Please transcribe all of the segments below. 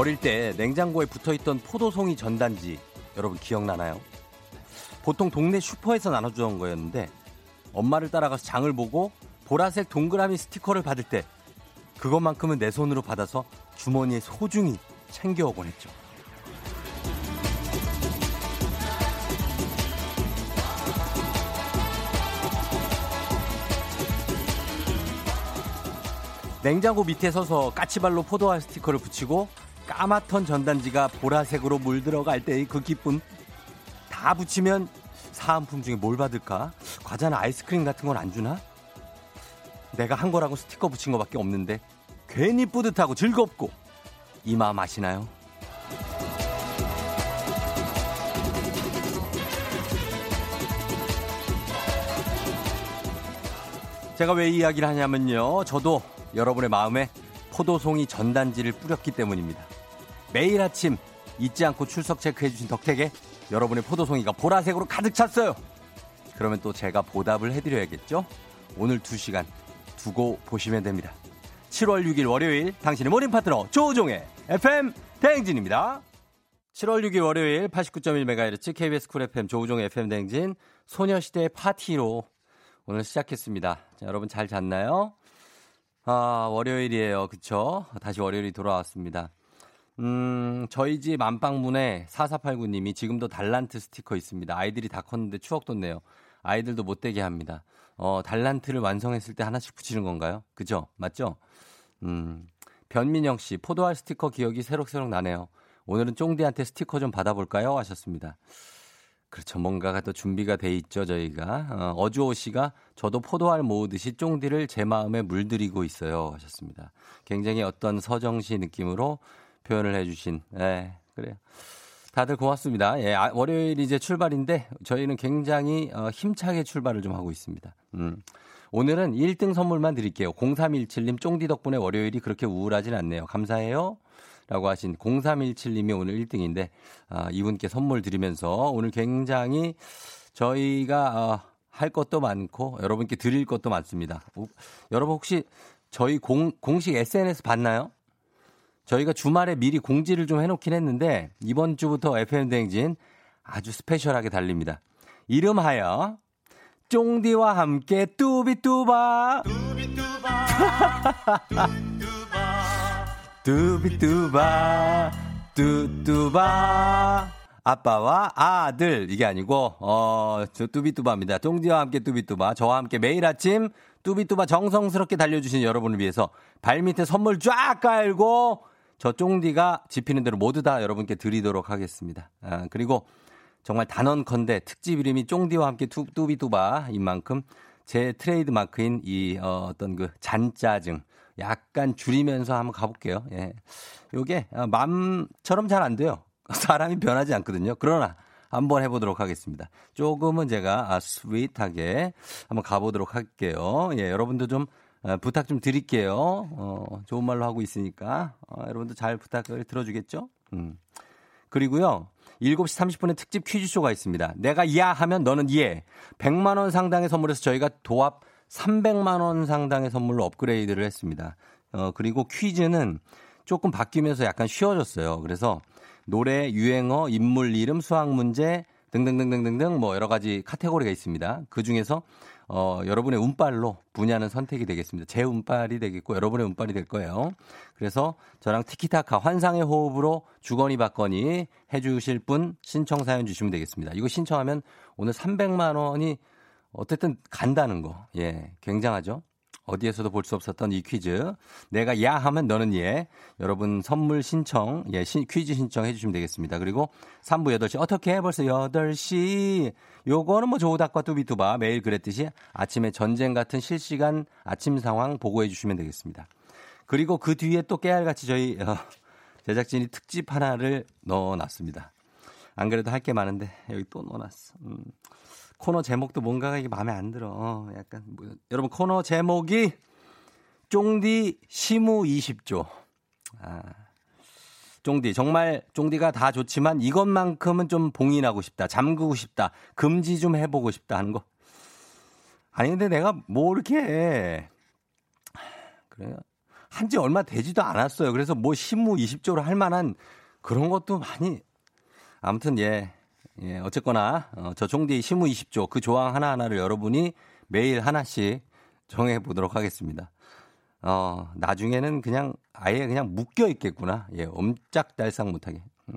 어릴 때 냉장고에 붙어 있던 포도송이 전단지 여러분 기억나나요? 보통 동네 슈퍼에서 나눠주던 거였는데 엄마를 따라가서 장을 보고 보라색 동그라미 스티커를 받을 때 그것만큼은 내 손으로 받아서 주머니에 소중히 챙겨오곤 했죠. 냉장고 밑에 서서 까치발로 포도알 스티커를 붙이고 까맣던 전단지가 보라색으로 물들어갈 때의 그 기쁨. 다 붙이면 사은품 중에 뭘 받을까? 과자나 아이스크림 같은 건 안 주나? 내가 한 거라고 스티커 붙인 거밖에 없는데 괜히 뿌듯하고 즐겁고 이 마음 아시나요? 제가 왜 이 이야기를 하냐면요. 저도 여러분의 마음에 포도송이 전단지를 뿌렸기 때문입니다. 매일 아침 잊지 않고 출석 체크해주신 덕택에 여러분의 포도송이가 보라색으로 가득 찼어요. 그러면 또 제가 보답을 해드려야겠죠? 오늘 2시간 두고 보시면 됩니다. 7월 6일 월요일 당신의 morning 파트너 조우종의 FM 대행진입니다. 7월 6일 월요일 89.1MHz KBS Cool FM 조우종의 FM 대행진 소녀시대의 파티로 오늘 시작했습니다. 자, 여러분 잘 잤나요? 아, 월요일이에요. 그쵸? 다시 월요일이 돌아왔습니다. 음, 저희 집 안방문에 4489님이 지금도 달란트 스티커 있습니다. 아이들이 다 컸는데 추억 돋네요. 아이들도 못되게 합니다. 어, 달란트를 완성했을 때 하나씩 붙이는 건가요? 그죠? 맞죠? 음, 변민영 씨, 포도알 스티커 기억이 새록새록 나네요. 오늘은 쫑디한테 스티커 좀 받아볼까요? 하셨습니다. 그렇죠. 뭔가가 또 준비가 돼 있죠, 저희가. 어, 어주호 씨가 저도 포도알 모으듯이 쫑디를 제 마음에 물들이고 있어요. 하셨습니다. 굉장히 어떤 서정시 느낌으로 표현을 해주신, 예, 그래요. 다들 고맙습니다. 예, 아, 월요일 이제 출발인데 저희는 굉장히 어, 힘차게 출발을 좀 하고 있습니다. 음. 오늘은 1등 선물만 드릴게요. 0317님 쫑디 덕분에 월요일이 그렇게 우울하진 않네요. 감사해요. 라고 하신 0317님이 오늘 1등인데 아, 이분께 선물 드리면서 오늘 굉장히 저희가 어, 할 것도 많고 여러분께 드릴 것도 많습니다. 오, 여러분 혹시 저희 공, 공식 SNS 봤나요? 저희가 주말에 미리 공지를 좀 해놓긴 했는데 이번 주부터 FM 대행진 아주 스페셜하게 달립니다. 이름하여 쫑디와 함께 뚜비뚜바 뚜비뚜바 뚜뚜바 아빠와 아들 이게 아니고 어저 뚜비뚜바입니다. 쫑디와 함께 뚜비뚜바 저와 함께 매일 아침 뚜비뚜바 정성스럽게 달려주신 여러분을 위해서 발밑에 선물 쫙 깔고 저 쫑디가 집히는 대로 모두 다 여러분께 드리도록 하겠습니다. 아, 그리고 정말 단언컨대 특집 이름이 쫑디와 함께 뚜, 뚜비뚜바인 만큼 제 트레이드 마크인 이 어, 어떤 그 잔짜증 약간 줄이면서 한번 가볼게요. 예. 요게 어, 맘처럼 잘 안 돼요. 사람이 변하지 않거든요. 그러나 한번 해보도록 하겠습니다. 조금은 제가 아, 스윗하게 한번 가보도록 할게요. 예, 여러분도 좀 어, 부탁 좀 드릴게요. 어, 좋은 말로 하고 있으니까 어, 여러분도 잘 부탁을 들어주겠죠? 음. 그리고요. 7시 30분에 특집 퀴즈쇼가 있습니다. 내가 야 하면 너는 예. 100만 원 상당의 선물에서 저희가 도합 300만 원 상당의 선물로 업그레이드를 했습니다. 어, 그리고 퀴즈는 조금 바뀌면서 약간 쉬워졌어요. 그래서 노래, 유행어, 인물 이름, 수학 문제 등등등등등등 뭐 여러 가지 카테고리가 있습니다. 그 중에서 어, 여러분의 운빨로 분야는 선택이 되겠습니다. 제 운빨이 되겠고 여러분의 운빨이 될 거예요. 그래서 저랑 티키타카 환상의 호흡으로 주거니 받거니 해주실 분 신청 사연 주시면 되겠습니다. 이거 신청하면 오늘 300만 원이 어쨌든 간다는 거. 예, 굉장하죠? 어디에서도 볼 수 없었던 이 퀴즈. 내가 야 하면 너는 예. 여러분 선물 신청, 예, 신, 퀴즈 신청해 주시면 되겠습니다. 그리고 3부 8시. 어떻게 해? 벌써 8시. 요거는 뭐 조우닥과 뚜비뚜바 매일 그랬듯이 아침에 전쟁 같은 실시간 아침 상황 보고해 주시면 되겠습니다. 그리고 그 뒤에 또 깨알같이 저희 어, 제작진이 특집 하나를 넣어 놨습니다. 안 그래도 할 게 많은데 여기 또 넣어놨어. 음. 코너 제목도 뭔가가 이게 마음에 안 들어. 어, 약간 뭐, 여러분 코너 제목이 쫑디 시무 20조. 아. 쫑디 정말 쫑디가 다 좋지만 이것만큼은 좀 봉인하고 싶다. 잠그고 싶다. 금지 좀 해보고 싶다 하는 거. 아니 근데 내가 뭐 이렇게 해. 그래요. 한지 얼마 되지도 않았어요. 그래서 뭐 시무 20조로 할 만한 그런 것도 많이 아무튼 예. 예, 어쨌거나 어, 저 종디 시무 20조 그 조항 하나하나를 여러분이 매일 하나씩 정해 보도록 하겠습니다. 어, 나중에는 그냥 아예 그냥 묶여 있겠구나. 예, 엄짝달싹 못하게. 음.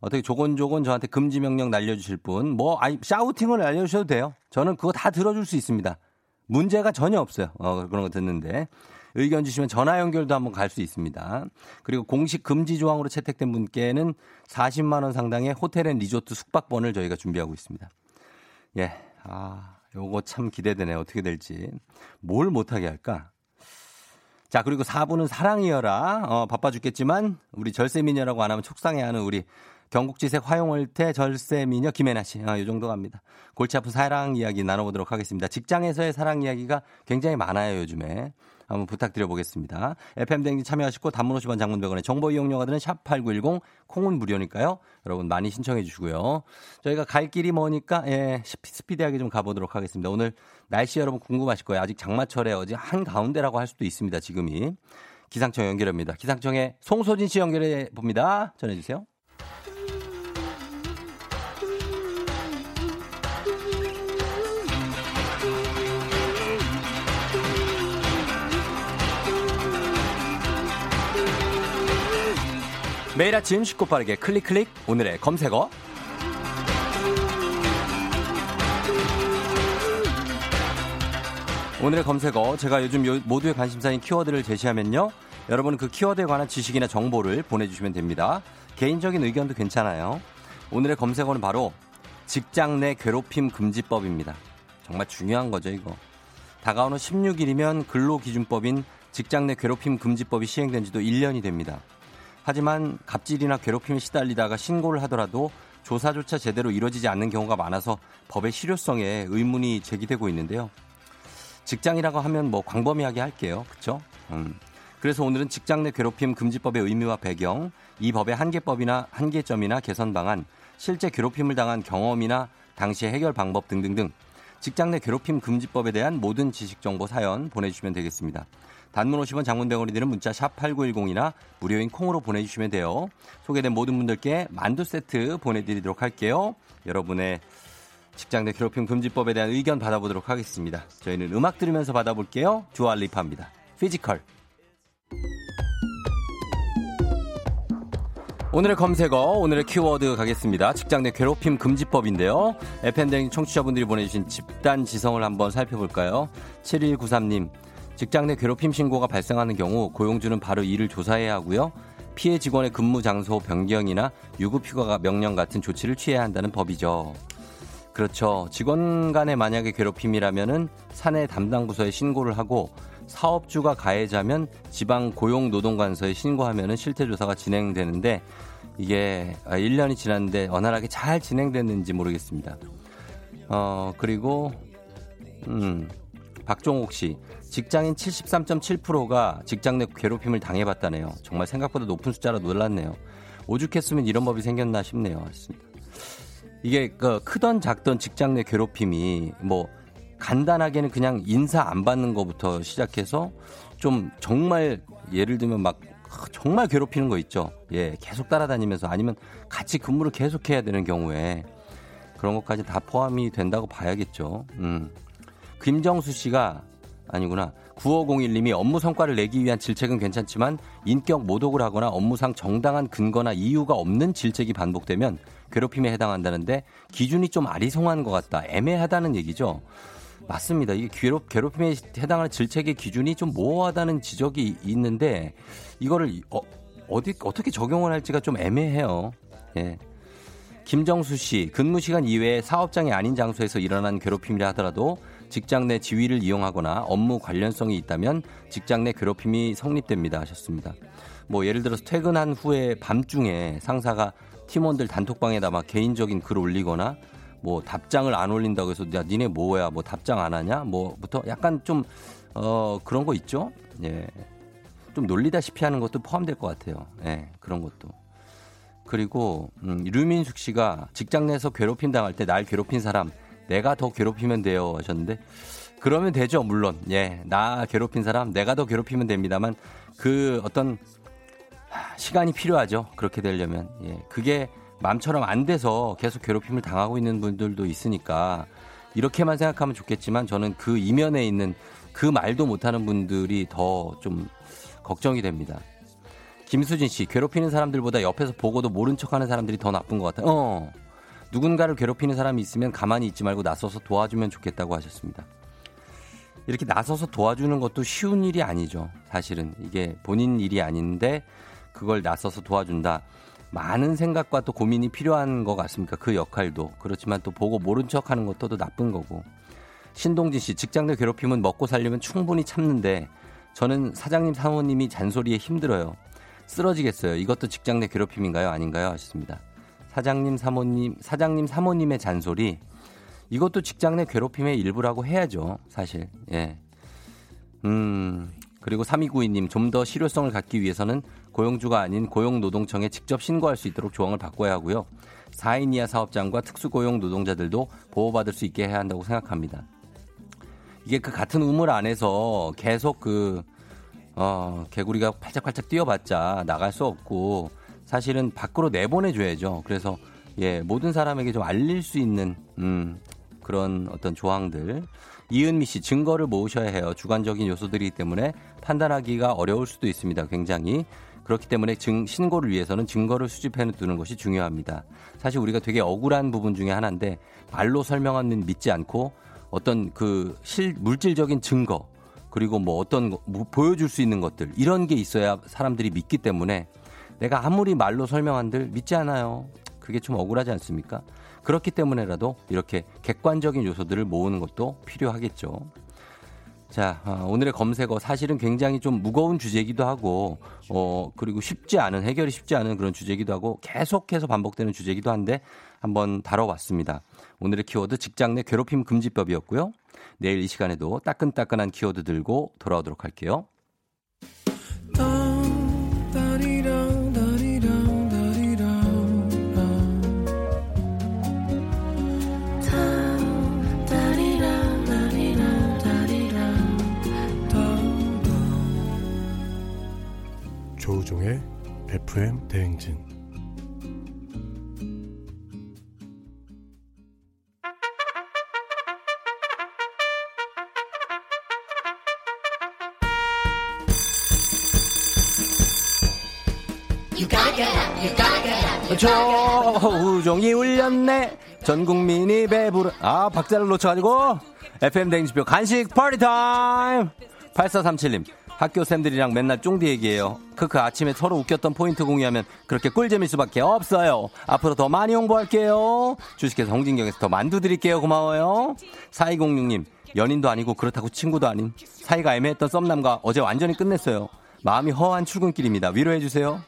어떻게 조곤조곤 저한테 금지 명령 날려주실 분, 뭐, 아니, 샤우팅을 날려주셔도 돼요. 저는 그거 다 들어줄 수 있습니다. 문제가 전혀 없어요. 어, 그런 거 듣는데. 의견 주시면 전화 연결도 한번 갈 수 있습니다. 그리고 공식 금지 조항으로 채택된 분께는 40만 원 상당의 호텔 and 리조트 숙박권을 저희가 준비하고 있습니다. 예. 아, 요거 참 기대되네. 어떻게 될지. 뭘 못하게 할까? 자, 그리고 4부는 사랑이여라. 어, 바빠 죽겠지만 우리 절세미녀라고 안 하면 속상해하는 우리 경국지색 화용월태 절세미녀 김혜나 씨. 아, 요 정도 갑니다. 골치 아픈 사랑 이야기 나눠보도록 하겠습니다. 직장에서의 사랑 이야기가 굉장히 많아요, 요즘에. 한번 부탁드려 보겠습니다. FM 댕진 참여하시고 단문 50원 장문 100원의 정보 이용료가 드는 샵 8910 콩은 무료니까요. 여러분 많이 신청해 주시고요. 저희가 갈 길이 뭐니까 예, 스피디하게 좀 가보도록 하겠습니다. 오늘 날씨 여러분 궁금하실 거예요. 아직 장마철에 어제 한가운데라고 할 수도 있습니다. 지금이. 기상청 연결합니다. 기상청에 송소진 씨 연결해 봅니다. 전해 주세요. 매일 아침 쉽고 빠르게 클릭 클릭. 오늘의 검색어. 오늘의 검색어. 제가 요즘 모두의 관심사인 키워드를 제시하면요. 여러분은 그 키워드에 관한 지식이나 정보를 보내주시면 됩니다. 개인적인 의견도 괜찮아요. 오늘의 검색어는 바로 직장 내 괴롭힘 금지법입니다. 정말 중요한 거죠 이거. 다가오는 16일이면 근로기준법인 직장 내 괴롭힘 금지법이 시행된 지도 1년이 됩니다 하지만 갑질이나 괴롭힘에 시달리다가 신고를 하더라도 조사조차 제대로 이루어지지 않는 경우가 많아서 법의 실효성에 의문이 제기되고 있는데요. 직장이라고 하면 뭐 광범위하게 할게요. 그렇죠? 음. 그래서 오늘은 직장 내 괴롭힘 금지법의 의미와 배경, 이 법의 한계법이나 한계점이나 개선 방안, 실제 괴롭힘을 당한 경험이나 당시의 해결 방법 등등등 직장 내 괴롭힘 금지법에 대한 모든 지식 정보 사연 보내주시면 되겠습니다. 단문 50원 장문 100원이 드는 문자 샵 8910이나 무료인 콩으로 보내주시면 돼요. 소개된 모든 분들께 만두 세트 보내드리도록 할게요. 여러분의 직장 내 괴롭힘 금지법에 대한 의견 받아보도록 하겠습니다. 저희는 음악 들으면서 받아볼게요. 두아 리파입니다. Physical. 오늘의 검색어, 오늘의 키워드 가겠습니다. 직장 내 괴롭힘 금지법인데요. FM댕 청취자분들이 보내주신 집단 지성을 한번 살펴볼까요? 7193님, 직장 내 괴롭힘 신고가 발생하는 경우 고용주는 바로 이를 조사해야 하고요. 피해 직원의 근무 장소 변경이나 유급 휴가 명령 같은 조치를 취해야 한다는 법이죠. 그렇죠. 직원 간의 만약에 괴롭힘이라면은 사내 담당 부서에 신고를 하고 사업주가 가해자면 지방 고용 노동관서에 신고하면은 실태 조사가 진행되는데 이게 1년이 지났는데 원활하게 잘 진행됐는지 모르겠습니다. 어, 그리고 음, 박종옥 씨. 직장인 73.7%가 직장 내 괴롭힘을 당해봤다네요. 정말 생각보다 높은 숫자라 놀랐네요. 오죽했으면 이런 법이 생겼나 싶네요. 이게 그 크던 작던 직장 내 괴롭힘이 뭐 간단하게는 그냥 인사 안 받는 것부터 시작해서 좀 정말 예를 들면 막 정말 괴롭히는 거 있죠. 예, 계속 따라다니면서 아니면 같이 근무를 계속 해야 되는 경우에 그런 것까지 다 포함이 된다고 봐야겠죠. 음. 김정수 씨가 아니구나. 9501님이 업무 성과를 내기 위한 질책은 괜찮지만 인격 모독을 하거나 업무상 정당한 근거나 이유가 없는 질책이 반복되면 괴롭힘에 해당한다는데 기준이 좀 아리송한 것 같다. 애매하다는 얘기죠. 맞습니다. 이게 괴롭, 괴롭힘에 해당하는 질책의 기준이 좀 모호하다는 지적이 있는데 이거를 어, 어디 어떻게 적용을 할지가 좀 애매해요. 예. 김정수 씨, 근무 시간 이외에 사업장이 아닌 장소에서 일어난 괴롭힘이라 하더라도 직장 내 지위를 이용하거나 업무 관련성이 있다면 직장 내 괴롭힘이 성립됩니다 하셨습니다. 뭐 예를 들어서 퇴근한 후에 밤중에 상사가 팀원들 단톡방에다 막 개인적인 글 올리거나 뭐 답장을 안 올린다고 해서 야 니네 뭐야 뭐 답장 안 하냐 뭐부터 약간 좀 어 그런 거 있죠 예. 좀 놀리다시피 하는 것도 포함될 것 같아요. 예, 그런 것도. 그리고 음, 류민숙 씨가 직장 내에서 괴롭힘 당할 때 날 괴롭힌 사람 내가 더 괴롭히면 돼요 하셨는데 그러면 되죠 물론 예 나 괴롭힌 사람 내가 더 괴롭히면 됩니다만 그 어떤 시간이 필요하죠 그렇게 되려면 예 그게 마음처럼 안 돼서 계속 괴롭힘을 당하고 있는 분들도 있으니까 이렇게만 생각하면 좋겠지만 저는 그 이면에 있는 그 말도 못하는 분들이 더 좀 걱정이 됩니다. 김수진 씨, 괴롭히는 사람들보다 옆에서 보고도 모른 척 하는 사람들이 더 나쁜 것 같아요. 어. 누군가를 괴롭히는 사람이 있으면 가만히 있지 말고 나서서 도와주면 좋겠다고 하셨습니다. 이렇게 나서서 도와주는 것도 쉬운 일이 아니죠. 사실은 이게 본인 일이 아닌데 그걸 나서서 도와준다. 많은 생각과 또 고민이 필요한 것 같습니까? 그 역할도. 그렇지만 또 보고 모른 척 하는 것도 나쁜 거고. 신동진 씨, 직장 내 괴롭힘은 먹고 살려면 충분히 참는데 저는 사장님, 사모님이 잔소리에 힘들어요. 쓰러지겠어요. 이것도 직장 내 괴롭힘인가요? 아닌가요? 하셨습니다. 사장님, 사모님, 사장님, 사모님의 잔소리. 이것도 직장 내 괴롭힘의 일부라고 해야죠. 사실. 예. 음, 그리고 3292님, 좀 더 실효성을 갖기 위해서는 고용주가 아닌 고용노동청에 직접 신고할 수 있도록 조항을 바꿔야 하고요. 4인 이하 사업장과 특수고용 노동자들도 보호받을 수 있게 해야 한다고 생각합니다. 이게 그 같은 우물 안에서 계속 그, 어, 개구리가 팔짝팔짝 뛰어봤자 나갈 수 없고 사실은 밖으로 내보내줘야죠. 그래서 예, 모든 사람에게 좀 알릴 수 있는, 음, 그런 어떤 조항들. 이은미 씨, 증거를 모으셔야 해요. 주관적인 요소들이기 때문에 판단하기가 어려울 수도 있습니다. 굉장히. 그렇기 때문에 증, 신고를 위해서는 증거를 수집해 두는 것이 중요합니다. 사실 우리가 되게 억울한 부분 중에 하나인데 말로 설명하는 믿지 않고 어떤 그 실, 물질적인 증거 그리고 뭐 어떤 뭐 보여줄 수 있는 것들 이런 게 있어야 사람들이 믿기 때문에 내가 아무리 말로 설명한들 믿지 않아요. 그게 좀 억울하지 않습니까? 그렇기 때문에라도 이렇게 객관적인 요소들을 모으는 것도 필요하겠죠. 자, 어, 오늘의 검색어 사실은 굉장히 좀 무거운 주제이기도 하고, 어, 그리고 쉽지 않은, 해결이 쉽지 않은 그런 주제이기도 하고, 계속해서 반복되는 주제이기도 한데, 한번 다뤄봤습니다. 오늘의 키워드 직장 내 괴롭힘 금지법이었고요. 내일 이 시간에도 따끈따끈한 키워드 들고 돌아오도록 할게요. FM 대행진. 조우종이 울렸네. 전 국민이 배부르 아 박자를 놓쳐가지고 FM 대행진표 간식 파티 타임. 8437님 학교 쌤들이랑 맨날 쫑디 얘기해요. 크크 아침에 서로 웃겼던 포인트 공유하면 그렇게 꿀잼일 수밖에 없어요. 앞으로 더 많이 홍보할게요. 주식회사 홍진경에서 더 만두 드릴게요. 고마워요. 4206님 연인도 아니고 그렇다고 친구도 아닌 사이가 애매했던 썸남과 어제 완전히 끝냈어요. 마음이 허한 출근길입니다. 위로해주세요.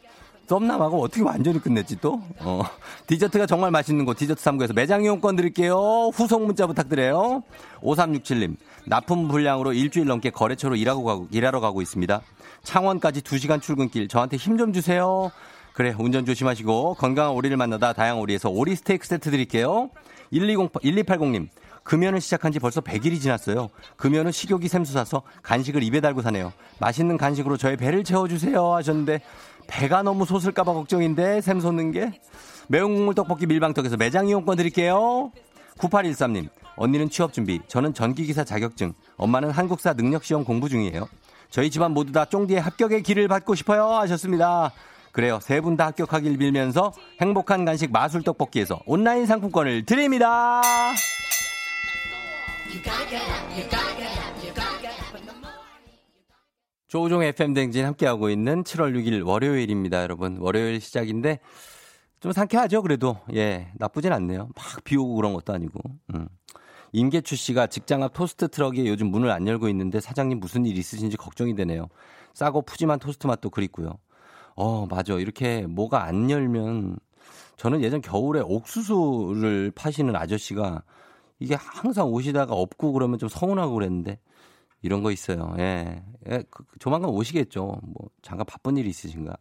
썸남하고 어떻게 완전히 끝냈지 또? 어. 디저트가 정말 맛있는 곳 디저트 3구에서 매장 이용권 드릴게요. 후속 문자 부탁드려요. 5367님. 납품 분량으로 일주일 넘게 거래처로 일하고 가고, 일하러 가고 있습니다. 창원까지 2시간 출근길 저한테 힘 좀 주세요. 그래 운전 조심하시고 건강한 오리를 만나다 다양한 오리에서 오리 스테이크 세트 드릴게요. 1208, 1280님. 금연을 시작한 지 벌써 100일이 지났어요. 금연은 식욕이 샘솟아서 간식을 입에 달고 사네요. 맛있는 간식으로 저의 배를 채워주세요 하셨는데 배가 너무 솟을까봐 걱정인데 샘솟는 게 매운 국물 떡볶이 밀방떡에서 매장 이용권 드릴게요. 9813님 언니는 취업 준비, 저는 전기기사 자격증, 엄마는 한국사 능력시험 공부 중이에요. 저희 집안 모두 다 쫑디의 합격의 길을 받고 싶어요 하셨습니다. 그래요. 세 분 다 합격하길 빌면서 행복한 간식 마술 떡볶이에서 온라인 상품권을 드립니다. 조우종 FM 댕진 함께하고 있는 7월 6일 월요일입니다, 여러분. 월요일 시작인데 좀 상쾌하죠, 그래도. 예, 나쁘진 않네요. 막 비 오고 그런 것도 아니고. 음. 임계추 씨가 직장 앞 토스트 트럭에 요즘 문을 안 열고 있는데 사장님 무슨 일 있으신지 걱정이 되네요. 싸고 푸짐한 토스트 맛도 그립고요. 어, 맞아. 이렇게 뭐가 안 열면 저는 예전 겨울에 옥수수를 파시는 아저씨가 이게 항상 오시다가 없고 그러면 좀 서운하고 그랬는데 이런 거 있어요. 예. 예 그, 조만간 오시겠죠. 뭐 잠깐 바쁜 일이 있으신가.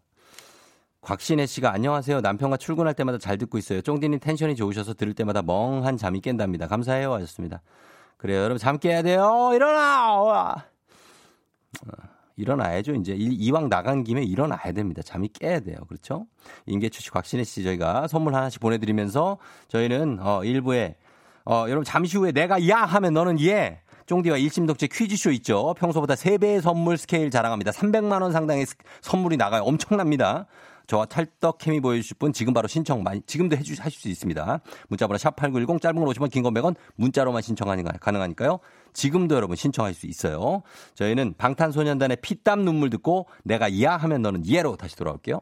곽신혜 씨가 안녕하세요. 남편과 출근할 때마다 잘 듣고 있어요. 쫑디님 텐션이 좋으셔서 들을 때마다 멍한 잠이 깬답니다. 감사해요. 하셨습니다. 그래요. 여러분 잠 깨야 돼요. 일어나! 어, 일어나야죠. 이제 이왕 나간 김에 일어나야 됩니다. 잠이 깨야 돼요. 그렇죠? 임계추 씨, 곽신혜 씨 저희가 선물 하나씩 보내드리면서 저희는 어, 일부에 어, 여러분 잠시 후에 내가 야 하면 너는 예. 쫑디와 일심동체 퀴즈쇼 있죠. 평소보다 3배의 선물 스케일 자랑합니다. 300만 원 상당의 선물이 나가요. 엄청납니다. 저와 찰떡 케미 보여주실 분 지금 바로 신청 많이 지금도 해주 하실 수 있습니다. 문자번호 샵 8910 짧은 걸 오시면 긴 건 100원 문자로만 신청하니 가능하니까요. 지금도 여러분 신청할 수 있어요. 저희는 방탄소년단의 피땀 눈물 듣고 내가 야 하면 너는 예로 다시 돌아올게요.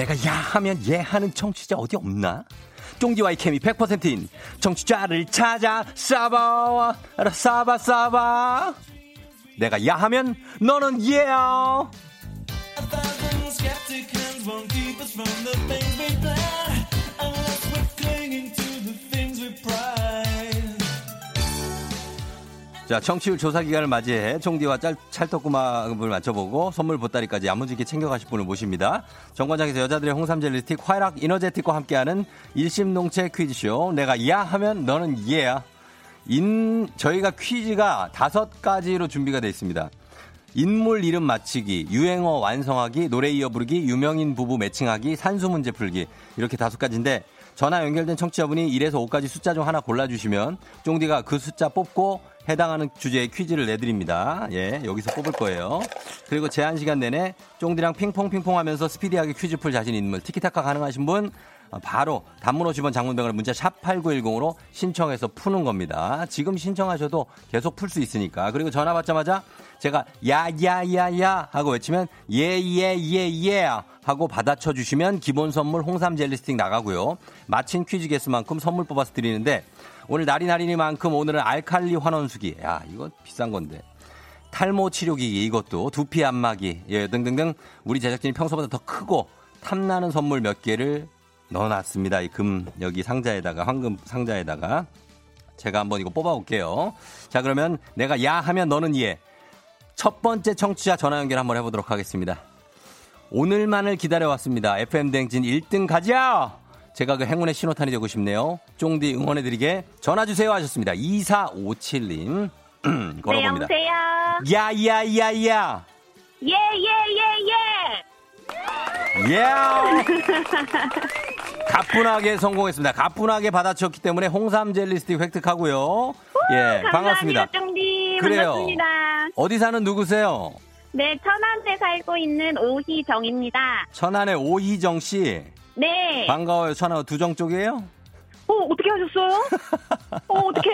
내가 야 하면 예 하는 청취자 어디 없나? 쫑디와이 케미 100%인 청취자를 찾아 싸봐. 싸바 싸바 내가 야 하면 너는 예요 자, 청취율 조사 기간을 맞이해 총디와 짤, 찰떡구마을 맞춰보고 선물 보따리까지 야무지게 챙겨가실 분을 모십니다. 정관장에서 여자들의 홍삼 젤리 스틱, 화이락 이너제틱과 함께하는 일심동체 퀴즈쇼. 내가 야 하면 너는 예야. 인, 저희가 퀴즈가 다섯 가지로 준비가 되어 있습니다. 인물 이름 맞히기, 유행어 완성하기, 노래 이어 부르기, 유명인 부부 매칭하기, 산수 문제 풀기. 이렇게 다섯 가지인데 전화 연결된 청취자분이 1에서 5까지 숫자 중 하나 골라주시면 쫑디가 그 숫자 뽑고 해당하는 주제의 퀴즈를 내드립니다. 예, 여기서 뽑을 거예요. 그리고 제한 시간 내내 쫑디랑 핑퐁핑퐁 하면서 스피디하게 퀴즈 풀 자신 있는 분, 티키타카 가능하신 분, 어, 바로 단문 50원 장문병을 문자 샵 8910으로 신청해서 푸는 겁니다. 지금 신청하셔도 계속 풀 수 있으니까. 그리고 전화 받자마자 제가 야야야야 하고 외치면 예예예예 예, 예, 하고 받아쳐 주시면 기본 선물 홍삼 젤리 스틱 나가고요. 맞힌 퀴즈 개수만큼 선물 뽑아서 드리는데 오늘 날이 날이니만큼 오늘은 알칼리 환원수기. 야, 이거 비싼 건데. 탈모 치료기기 이것도 두피 안마기 예 등등등 우리 제작진이 평소보다 더 크고 탐나는 선물 몇 개를 넣어놨습니다. 이 금 여기 상자에다가 황금 상자에다가 제가 한번 이거 뽑아볼게요. 자 그러면 내가 야 하면 너는 예. 첫 번째 청취자 전화 연결 한번 해보도록 하겠습니다. 오늘만을 기다려왔습니다. FM 댕진 1등 가자! 제가 그 행운의 신호탄이 되고 싶네요. 쫑디 응원해드리게 전화주세요 하셨습니다. 2457님. 걸어봅니다. 네, 여보세요? 야 야 야 야! 예, 예, 예, 예! 예! 가뿐하게 성공했습니다. 가뿐하게 받아쳤기 때문에 홍삼 젤리 스틱 획득하고요. 예, 반갑습니다. 쫑디. 그래요. 반갑습니다. 어디 사는 누구세요? 네, 천안에 살고 있는 오희정입니다. 천안의 오희정 씨. 네. 반가워요. 천안 두정 쪽이에요? 어, 어떻게 하셨어요? 어, 어떻게?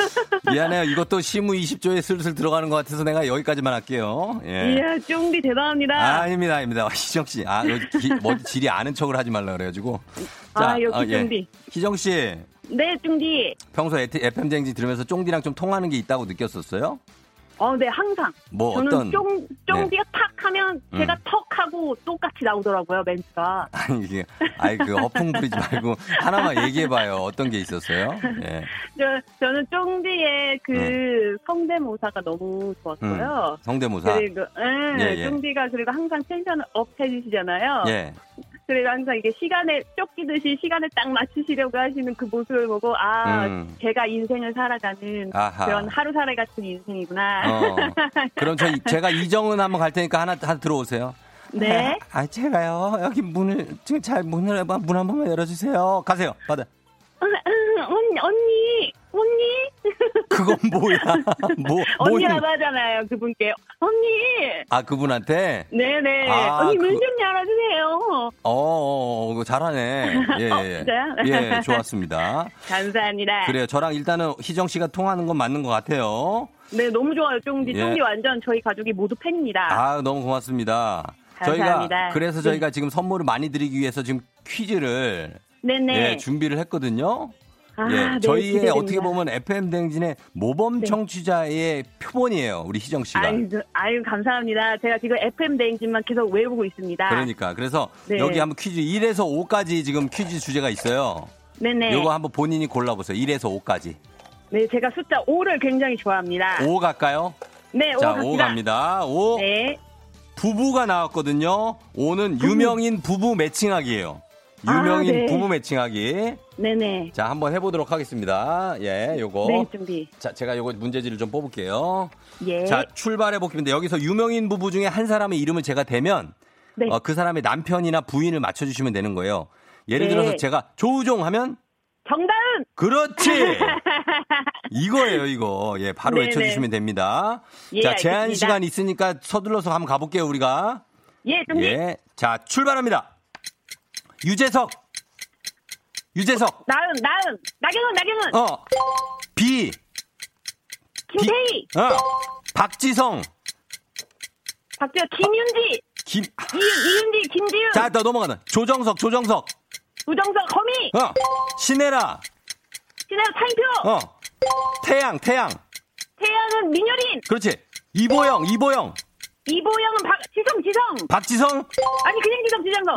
미안해요. 이것도 시무 20조에 슬슬 들어가는 것 같아서 내가 여기까지만 할게요. 예. 이야, 쫑디 대단합니다. 아, 아닙니다, 아닙니다. 희정 씨. 아, 여기 기, 뭐, 질이 아는 척을 하지 말라 그래가지고. 아, 여기 예. 쫑디. 희정 씨. 네, 쫑디. 평소 FM 쟁지 들으면서 쫑디랑 좀 통하는 게 있다고 느꼈었어요? 어, 네, 항상. 뭐 저는 어떤 쫑, 쫑디가 탁 하면 제가 음. 턱 하고 똑같이 나오더라고요, 멘트가. 아니 이게 아이 그 허풍 부리지 말고 하나만 얘기해 봐요. 어떤 게 있었어요? 예. 저, 저는 쫑디의 그 음. 성대모사가 너무 좋았어요. 성대모사. 그리고, 예, 예, 예. 쫑디가 그리고 항상 tension up 해주시잖아요. 예. 그리고 항상 이게 시간에 쫓기듯이 시간에 딱 맞추시려고 하시는 그 모습을 보고 아 음. 제가 인생을 살아가는 아하. 그런 하루살이 같은 인생이구나. 어. 그럼 저 제가 이정은 한번 갈 테니까 하나 하나 들어오세요. 네. 아, 제가요. 여기 문을 지금 잘 문을 문 한 번만 열어 주세요. 가세요. 받아. 언니 언니 언니. 그건 뭐야? 뭐, 언니라고 뭐, 하잖아요, 그분께. 언니! 아, 그분한테? 네네. 아, 언니 문 좀 열어주세요. 어, 어, 어 잘하네. 예, 어, 예. 예, 좋았습니다. 감사합니다. 그래요. 저랑 일단은 희정 씨가 통하는 건 맞는 것 같아요. 네, 너무 좋아요, 쫑디. 예. 쫑디 완전 저희 가족이 모두 팬입니다. 아, 너무 고맙습니다. 감사합니다. 저희가 그래서 저희가 네. 지금 선물을 많이 드리기 위해서 지금 퀴즈를 네네. 예, 준비를 했거든요. 아, 예, 네, 저희의 기대됩니다. 어떻게 보면 FM 댕진의 모범 네. 청취자의 표본이에요. 우리 희정 씨가. 아유, 아유, 감사합니다. 제가 지금 FM 대행진만 계속 외우고 있습니다. 그러니까 그래서 네. 여기 한번 퀴즈 1에서 5까지 지금 퀴즈 주제가 있어요. 네네. 요거 한번 본인이 골라보세요. 1에서 5까지. 네, 제가 숫자 5를 굉장히 좋아합니다. 5 갈까요? 네, 5 자, 갑니다. 5 갑니다. 5. 네. 부부가 나왔거든요. 5는 유명인 부부 매칭하기예요. 유명인 아, 네. 부부 매칭하기. 네네. 자, 한번 해보도록 하겠습니다. 예, 요거. 네, 준비. 자, 제가 요거 문제지를 좀 뽑을게요. 예. 자, 출발해 보겠습니다. 여기서 유명인 부부 중에 한 사람의 이름을 제가 대면 네. 어, 그 사람의 남편이나 부인을 맞춰주시면 되는 거예요. 예를 네. 들어서 제가 조우종 하면 정다은! 그렇지. 이거예요, 이거. 예, 바로 네네. 외쳐주시면 됩니다. 예, 자, 제한 알겠습니다. 시간 있으니까 서둘러서 한번 가볼게요, 우리가. 예, 준비. 예, 자, 출발합니다. 유재석. 유재석. 나은, 나은. 나경은, 나경은. 어. 비. 김태희. 어. 박지성. 박지호, 김윤지. 김. 이, 이윤지, 김지윤. 자, 더 넘어가는. 조정석, 조정석. 우정석, 거미. 어. 신혜라. 신혜라, 타임표. 어. 태양, 태양. 태양은 민효린. 그렇지. 이보영, 이보영. 이보영은 박, 지성, 지성. 박지성. 아니, 그냥 지성, 지성성.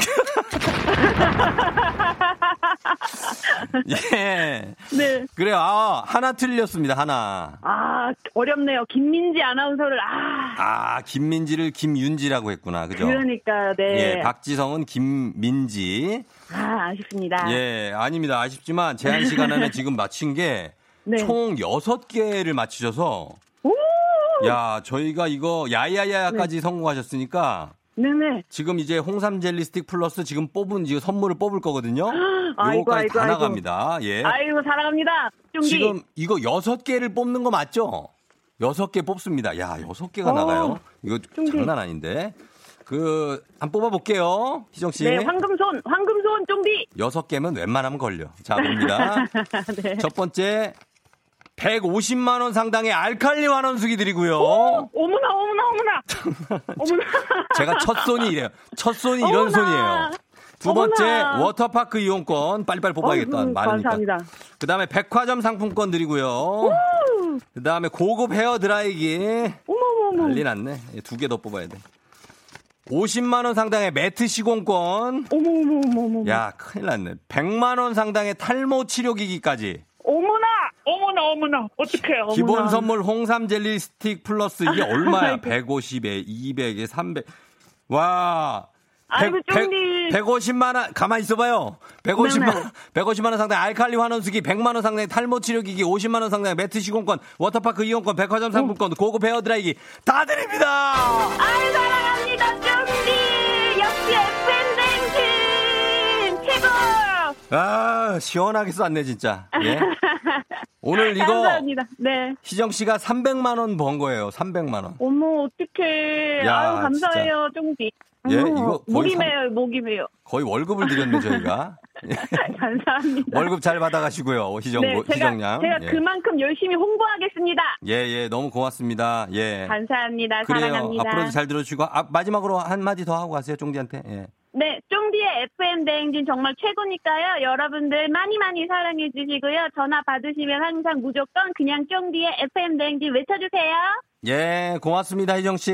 예. 네. 그래요. 아, 하나 틀렸습니다. 하나. 아, 어렵네요. 김민지 아나운서를, 아. 아, 김민지를 김윤지라고 했구나. 그죠? 그러니까, 네. 예, 박지성은 김민지. 아, 아쉽습니다. 예, 아닙니다. 아쉽지만 제한 시간 안에 지금 맞힌 게 네. 총 6개를 맞히셔서 오! 야, 저희가 이거 야야야까지 네. 성공하셨으니까 네네. 지금 이제 홍삼 젤리 스틱 플러스 지금 뽑은 지금 선물을 뽑을 거거든요. 요거까지 다 아이고. 나갑니다. 예. 아이고, 사랑합니다. 쫑디. 지금 이거 6개를 뽑는 거 맞죠? 6개 뽑습니다. 야, 6개가 어, 나가요. 이거 쫑디. 장난 아닌데. 그, 한 뽑아 볼게요. 희정 씨. 네, 황금손, 황금손 쫑디. 여섯 개면 웬만하면 걸려. 자, 봅니다. 네. 첫 번째 150만 원 상당의 알칼리 환원수기 드리고요. 어머나, 어머나, 어머나. 어머나. 제가 첫 손이 이래요. 첫 손이 이런 어머나. 손이에요. 두 번째 어머나. 워터파크 이용권 빨리빨리 뽑아야겠다. 어이구, 많으니까. 감사합니다. 그다음에 백화점 상품권 드리고요. 그다음에 고급 헤어 드라이기 어머머머. 난리 났네. 두 개 더 뽑아야 돼. 50만 원 상당의 매트 시공권. 어머머머머. 야, 큰일 났네. 100만 원 상당의 탈모 치료 기기까지. 어머나, 어머나, 어머나. 어떡해, 어머나. 기본 선물 홍삼 젤리 스틱 플러스 이게 얼마야? 아이고. 150에 200에 300. 와. 아이고, 쫑디. 150만 원 가만히 있어 봐요. 150만 네네. 원 150만 원 상당의 알칼리 환원수기, 100만 원 상당의 탈모 치료 기기, 50만 원 상당의 매트 시공권, 워터파크 이용권, 백화점 상품권, 고급 헤어 드라이기 다 드립니다. 아이, 사랑합니다, 쫑디. 역시 FM댕진 최고. 아, 시원하게 쐈네 진짜. 예. 오늘 이거 감사합니다. 네. 희정 씨가 300만 원 번 거예요. 300만 원. 어머, 어떡해. 야, 아유, 감사해요, 쫑디. 예, 어머, 이거 거의 목이 삼- 메요, 목이 메요. 거의 월급을 드렸네 저희가. 예. 감사합니다. 월급 잘 받아가시고요, 희정, 네, 제가, 희정 양. 제가 예. 그만큼 열심히 홍보하겠습니다. 예, 예, 너무 고맙습니다. 예. 감사합니다. 그래요. 사랑합니다. 앞으로도 잘 들어주시고, 아, 마지막으로 한 마디 더 하고 가세요, 쫑디한테. 예. 네, 쫑디의 FM 대행진 정말 최고니까요. 여러분들 많이 많이 사랑해 주시고요. 전화 받으시면 항상 무조건 그냥 쫑디의 FM 대행진 외쳐주세요. 예, 고맙습니다, 희정 씨.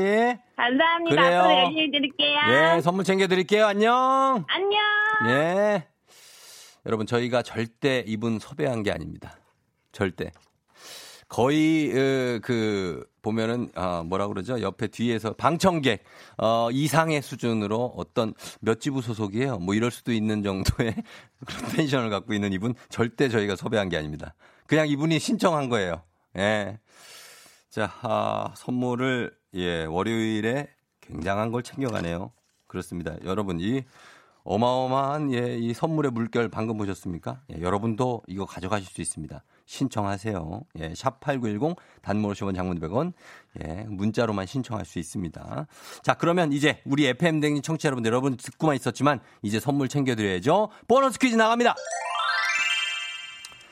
감사합니다. 그래요. 앞으로 열심히 드릴게요. 예, 선물 챙겨드릴게요. 안녕. 안녕. 예. 여러분, 저희가 절대 이분 섭외한 게 아닙니다. 절대. 거의, 으, 그, 보면은, 아, 뭐라 그러죠? 옆에 뒤에서 방청객, 어, 이상의 수준으로 어떤 몇 지부 소속이에요. 뭐 이럴 수도 있는 정도의 그런 텐션을 갖고 있는 이분 절대 저희가 섭외한 게 아닙니다. 그냥 이분이 신청한 거예요. 예. 자, 아, 선물을, 예, 월요일에 굉장한 걸 챙겨가네요. 그렇습니다. 여러분, 이 어마어마한, 예, 이 선물의 물결 방금 보셨습니까? 예, 여러분도 이거 가져가실 수 있습니다. 신청하세요. 예, 샵8910 단문 50원 장문 100원. 예, 문자로만 신청할 수 있습니다. 자, 그러면 이제 우리 FM 댕진 청취자 여러분들 여러분 듣고만 있었지만 이제 선물 챙겨 드려야죠. 보너스 퀴즈 나갑니다.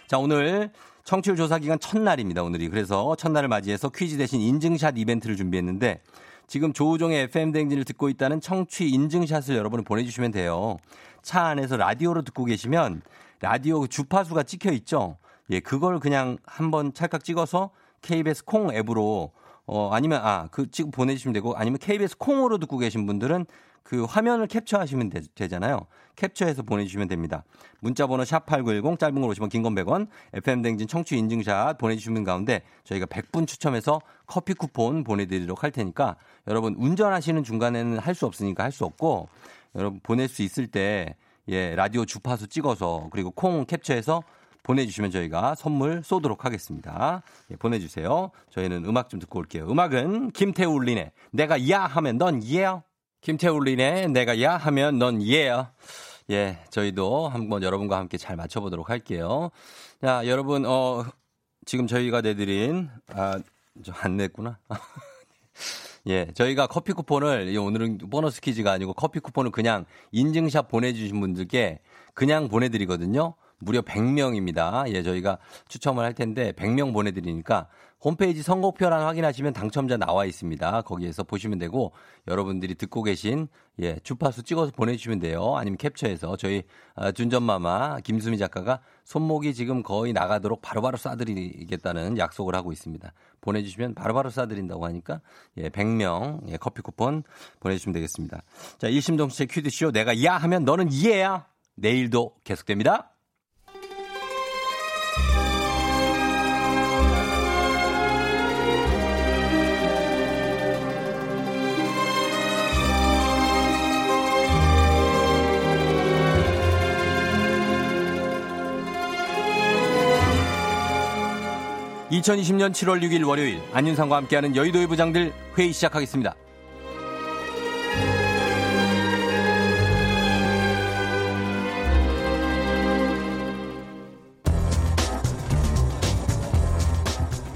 자, 오늘 청취율 조사 기간 첫날입니다, 오늘이. 그래서 첫날을 맞이해서 퀴즈 대신 인증샷 이벤트를 준비했는데 지금 조우종의 FM 댕진을 듣고 있다는 청취 인증샷을 여러분 보내주시면 돼요. 차 안에서 라디오로 듣고 계시면 라디오 주파수가 찍혀 있죠. 예, 그걸 그냥 한번 찰칵 찍어서 KBS 콩 앱으로 어 아니면 아그 찍고 보내주시면 되고 아니면 KBS 콩으로 듣고 계신 분들은 그 화면을 캡처하시면 되, 잖아요 캡처해서 보내주시면 됩니다. 문자번호 샵8910 짧은 걸 오시면 긴건 100원 FM댕진 청취 인증샷 보내주시는 가운데 저희가 100분 추첨해서 커피 쿠폰 보내드리도록 할 테니까 여러분 운전하시는 중간에는 할 수 없으니까 할 수 없고 여러분 보낼 수 있을 때 예, 라디오 주파수 찍어서 그리고 콩 캡처해서 보내주시면 저희가 선물 쏘도록 하겠습니다. 예, 보내주세요. 저희는 음악 좀 듣고 올게요. 음악은 김태울린의 내가 야 하면 넌 예요. 김태울린의 내가 야 하면 넌 예요. 예, 저희도 한번 여러분과 함께 잘 맞춰보도록 할게요. 자, 여러분, 어, 지금 저희가 내드린, 아, 저안 냈구나. 예, 저희가 커피 쿠폰을, 오늘은 보너스 퀴즈가 아니고 커피 쿠폰을 그냥 인증샷 보내주신 분들께 그냥 보내드리거든요. 무려 100명입니다. 예, 저희가 추첨을 할 텐데 100명 보내드리니까 홈페이지 선곡표란 확인하시면 당첨자 나와 있습니다. 거기에서 보시면 되고 여러분들이 듣고 계신 예, 주파수 찍어서 보내주시면 돼요. 아니면 캡처해서 저희 아, 준전마마 김수미 작가가 손목이 지금 거의 나가도록 바로바로 쏴드리겠다는 약속을 하고 있습니다. 보내주시면 바로바로 쏴드린다고 하니까 예, 100명 예, 커피 쿠폰 보내주시면 되겠습니다. 자, 일심동체 퀴즈쇼 내가 야 하면 너는 이해야. 내일도 계속됩니다. 2020년 7월 6일 월요일 안윤상과 함께하는 여의도의 부장들 회의 시작하겠습니다.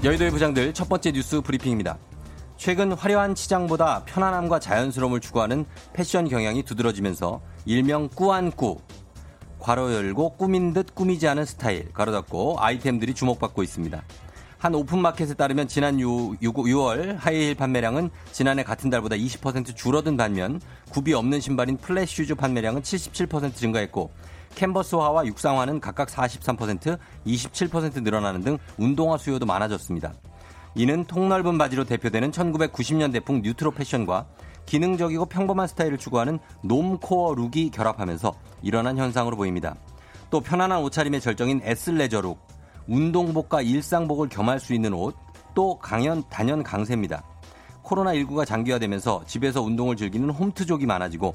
여의도의 부장들 첫 번째 뉴스 브리핑입니다. 최근 화려한 치장보다 편안함과 자연스러움을 추구하는 패션 경향이 두드러지면서 일명 꾸안꾸 괄호 열고 꾸민 듯 꾸미지 않은 스타일 괄호 닫고 아이템들이 주목받고 있습니다. 한 오픈마켓에 따르면 지난 6, 6월 하이힐 판매량은 지난해 같은 달보다 20% 줄어든 반면 굽이 없는 신발인 플랫 슈즈 판매량은 77% 증가했고 캔버스화와 육상화는 각각 43%, 27% 늘어나는 등 운동화 수요도 많아졌습니다. 이는 통넓은 바지로 대표되는 1990년대풍 뉴트로 패션과 기능적이고 평범한 스타일을 추구하는 놈코어 룩이 결합하면서 일어난 현상으로 보입니다. 또 편안한 옷차림의 절정인 에슬레저 룩, 운동복과 일상복을 겸할 수 있는 옷, 또 강연, 단연 강세입니다. 코로나19가 장기화되면서 집에서 운동을 즐기는 홈트족이 많아지고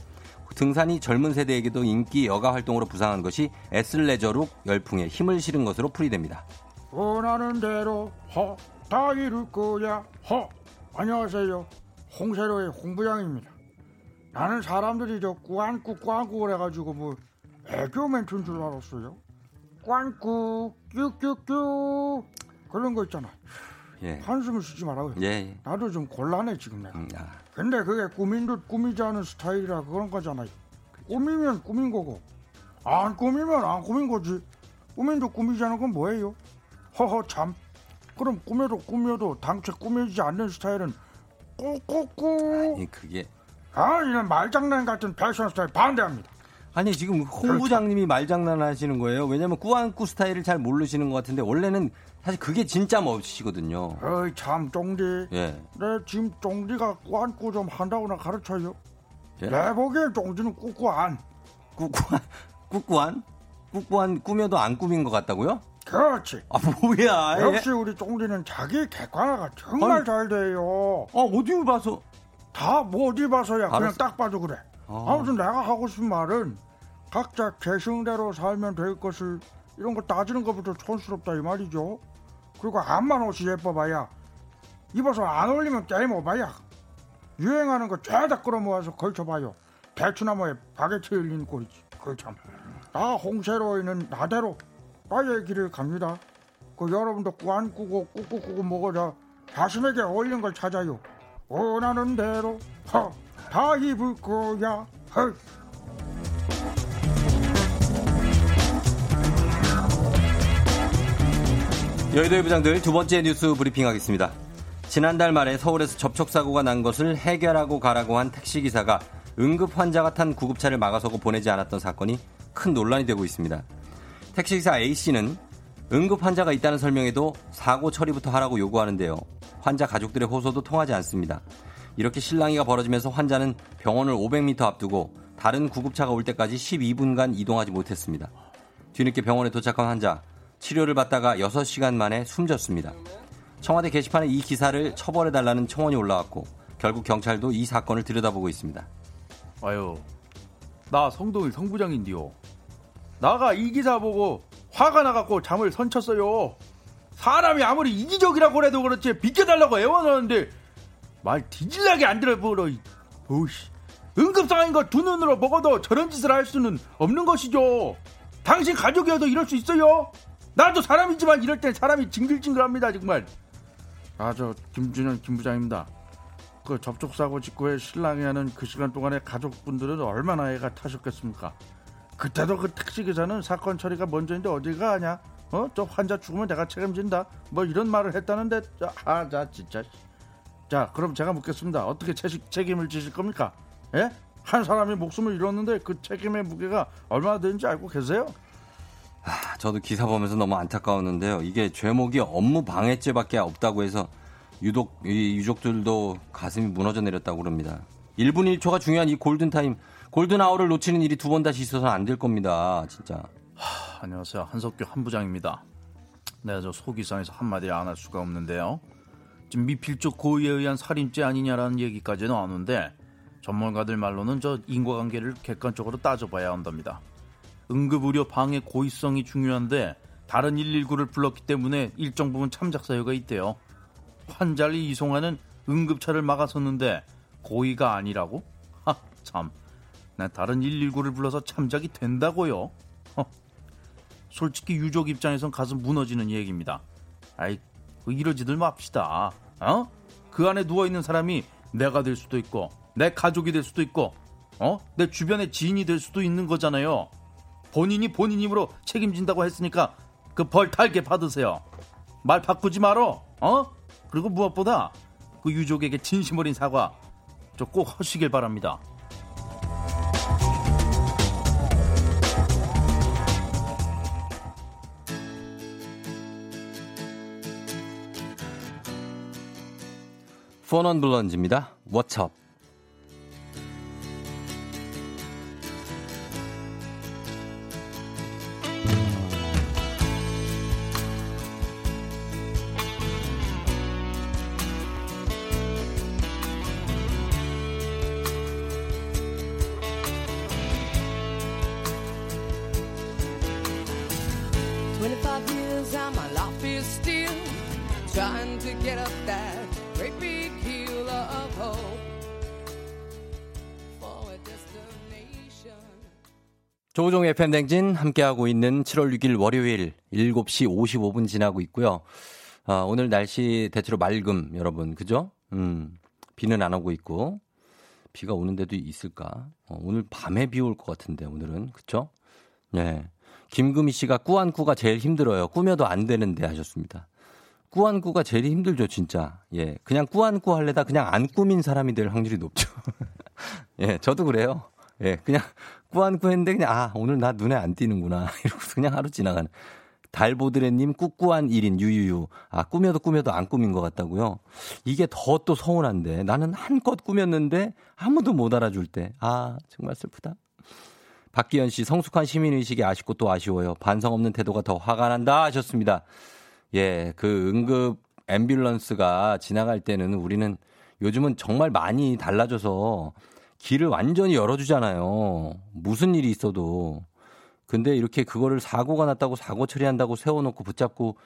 등산이 젊은 세대에게도 인기 여가 활동으로 부상한 것이 에슬레저룩 열풍에 힘을 실은 것으로 풀이됩니다. 원하는 대로 허, 다 이룰 거야 허. 안녕하세요. 홍세로의 홍부장입니다. 나는 사람들이 저 꾸안꾸 꾸안꾸 그래가지고 뭐 애교 멘트인 줄 알았어요. 꽝꾸 뀨뀨뀨 그런 거 있잖아. 예. 한숨을 쉬지 말라고요. 예, 예. 나도 좀 곤란해 지금 내가. 음, 아. 근데 그게 꾸민 듯 꾸미지 않은 스타일이라 그런 거잖아요. 그렇죠. 꾸미면 꾸민 거고 안 꾸미면 안 꾸민 거지. 꾸민 듯 꾸미지 않은 건 뭐예요? 허허 참. 그럼 꾸며도 꾸며도 당최 꾸미지 않는 스타일은 꾸꾸꾸. 아니 그게. 아 이런 말장난 같은 패션 스타일 반대합니다. 아니 지금 홍 그렇죠. 부장님이 말장난 하시는 거예요. 왜냐면 꾸안꾸 스타일을 잘 모르시는 것 같은데 원래는 사실 그게 진짜 멋이시거든요. 어이 참 쫑디. 예. 내 지금 쫑디가 꾸안꾸 좀 한다고 나 가르쳐요. 예? 내 보기엔 쫑디는 꾸꾸안. 꾸꾸안? 꾸꾸안? 꾸꾸안 꾸며도 안 꾸민 것 같다고요? 그렇지. 아 뭐야? 역시 우리 쫑디는 자기 객관화가 정말 아니, 잘 돼요. 아 어디 봐서? 다 뭐 어디 봐서야. 알았어. 그냥 딱 봐도 그래. 아. 아무튼 내가 하고 싶은 말은 각자 개성대로 살면 될 것을 이런 거 따지는 것부터 촌스럽다 이 말이죠. 그리고 암만 옷이 예뻐봐야 입어서 안 어울리면 게임 오바야. 유행하는 거 죄다 끌어모아서 걸쳐봐요. 대추나무에 바게트 흘린 꼴이지. 그 참. 나 홍세로이는 나대로 나의 길을 갑니다. 그 여러분도 꾸안 꾸고 꾹꾹 꾸고 먹어자 자신에게 어울리는 걸 찾아요. 원하는 대로 허, 다 입을 거야. 허. 여의도의 부장들 두 번째 뉴스 브리핑 하겠습니다. 지난달 말에 서울에서 접촉사고가 난 것을 해결하고 가라고 한 택시기사가 응급 환자가 탄 구급차를 막아서고 보내지 않았던 사건이 큰 논란이 되고 있습니다. 택시기사 A씨는 응급 환자가 있다는 설명에도 사고 처리부터 하라고 요구하는데요. 환자 가족들의 호소도 통하지 않습니다. 이렇게 실랑이가 벌어지면서 환자는 병원을 500m 앞두고 다른 구급차가 올 때까지 12분간 이동하지 못했습니다. 뒤늦게 병원에 도착한 환자, 치료를 받다가 6시간 만에 숨졌습니다. 청와대 게시판에 이 기사를 처벌해달라는 청원이 올라왔고 결국 경찰도 이 사건을 들여다보고 있습니다. 아유, 나 성동일 성부장인데요. 나가 이 기사 보고 화가 나갖고 잠을 선쳤어요. 사람이 아무리 이기적이라고 해도 그렇지 비켜달라고 애원하는데 말 뒤질나게 안 들어보러 오씨 응급상황인 거두 눈으로 먹어도 저런 짓을 할 수는 없는 것이죠. 당신 가족이어도 이럴 수 있어요? 나도 사람이지만 이럴 땐 사람이 징글징글합니다 정말. 아 저 김준현 김 부장입니다. 그 접촉 사고 직후에 신랑이 하는 그 시간 동안에 가족분들은 얼마나 애가 타셨겠습니까? 그때도 그 택시 기사는 사건 처리가 먼저인데 어딜 가냐? 어? 저 환자 죽으면 내가 책임진다. 뭐 이런 말을 했다는데 아, 자 진짜. 자, 그럼 제가 묻겠습니다. 어떻게 채식, 책임을 지실 겁니까? 예? 한 사람이 목숨을 잃었는데 그 책임의 무게가 얼마나 되는지 알고 계세요? 아, 저도 기사 보면서 너무 안타까웠는데요. 이게 죄목이 업무 방해죄밖에 없다고 해서 유독 이 유족들도 가슴이 무너져 내렸다고 그럽니다. 1분 1초가 중요한 이 골든타임, 골든아워를 놓치는 일이 두 번 다시 있어서는 안 될 겁니다. 진짜. 하, 안녕하세요. 한석규 한부장입니다. 내가 저 속이상에서 한마디 안 할 수가 없는데요. 지금 미필적 고의에 의한 살인죄 아니냐라는 얘기까지 나오는데 전문가들 말로는 저 인과관계를 객관적으로 따져봐야 한답니다. 응급의료 방해 고의성이 중요한데 다른 119를 불렀기 때문에 일정 부분 참작 사유가 있대요. 환자를 이송하는 응급차를 막아섰는데 고의가 아니라고? 하, 참. 난 다른 119를 불러서 참작이 된다고요. 허. 솔직히 유족 입장에선 가슴 무너지는 얘기입니다. 아이, 그 이러지들 맙시다. 어? 그 안에 누워있는 사람이 내가 될 수도 있고, 내 가족이 될 수도 있고, 어? 내 주변의 지인이 될 수도 있는 거잖아요. 본인이 본인 힘으로 책임진다고 했으니까 그 벌 달게 받으세요. 말 바꾸지 말어. 어? 그리고 무엇보다 그 유족에게 진심 어린 사과 꼭 하시길 바랍니다. 포넌 블런즈입니다. Twenty-five FM 댕진 함께하고 있는 7월 6일 월요일 7시 55분 지나고 있고요. 아, 오늘 날씨 대체로 맑음, 여러분. 그죠? 음, 비는 안 오고 있고. 비가 오는 데도 있을까? 어, 오늘 밤에 비 올 것 같은데, 오늘은. 그쵸? 네. 김금희 씨가 꾸안꾸가 제일 힘들어요. 꾸며도 안 되는데 하셨습니다. 꾸안꾸가 제일 힘들죠, 진짜. 예. 그냥 꾸안꾸 할래다 그냥 안 꾸민 사람이 될 확률이 높죠. 예, 저도 그래요. 예, 그냥 꾸안꾸 했는데 그냥 아, 오늘 나 눈에 안 띄는구나. 이러고 그냥 하루 지나가는. 달보드레님 꾹꾸한 1인 유유유. 아, 꾸며도 꾸며도 안 꾸민 것 같다고요? 이게 더 또 서운한데. 나는 한껏 꾸몄는데 아무도 못 알아줄 때. 아, 정말 슬프다. 박기현 씨, 성숙한 시민의식이 아쉽고 또 아쉬워요. 반성 없는 태도가 더 화가 난다 하셨습니다. 예, 그 응급 앰뷸런스가 지나갈 때는 우리는 요즘은 정말 많이 달라져서 길을 완전히 열어주잖아요. 무슨 일이 있어도. 근데 이렇게 그거를 사고가 났다고 사고 처리한다고 세워놓고 붙잡고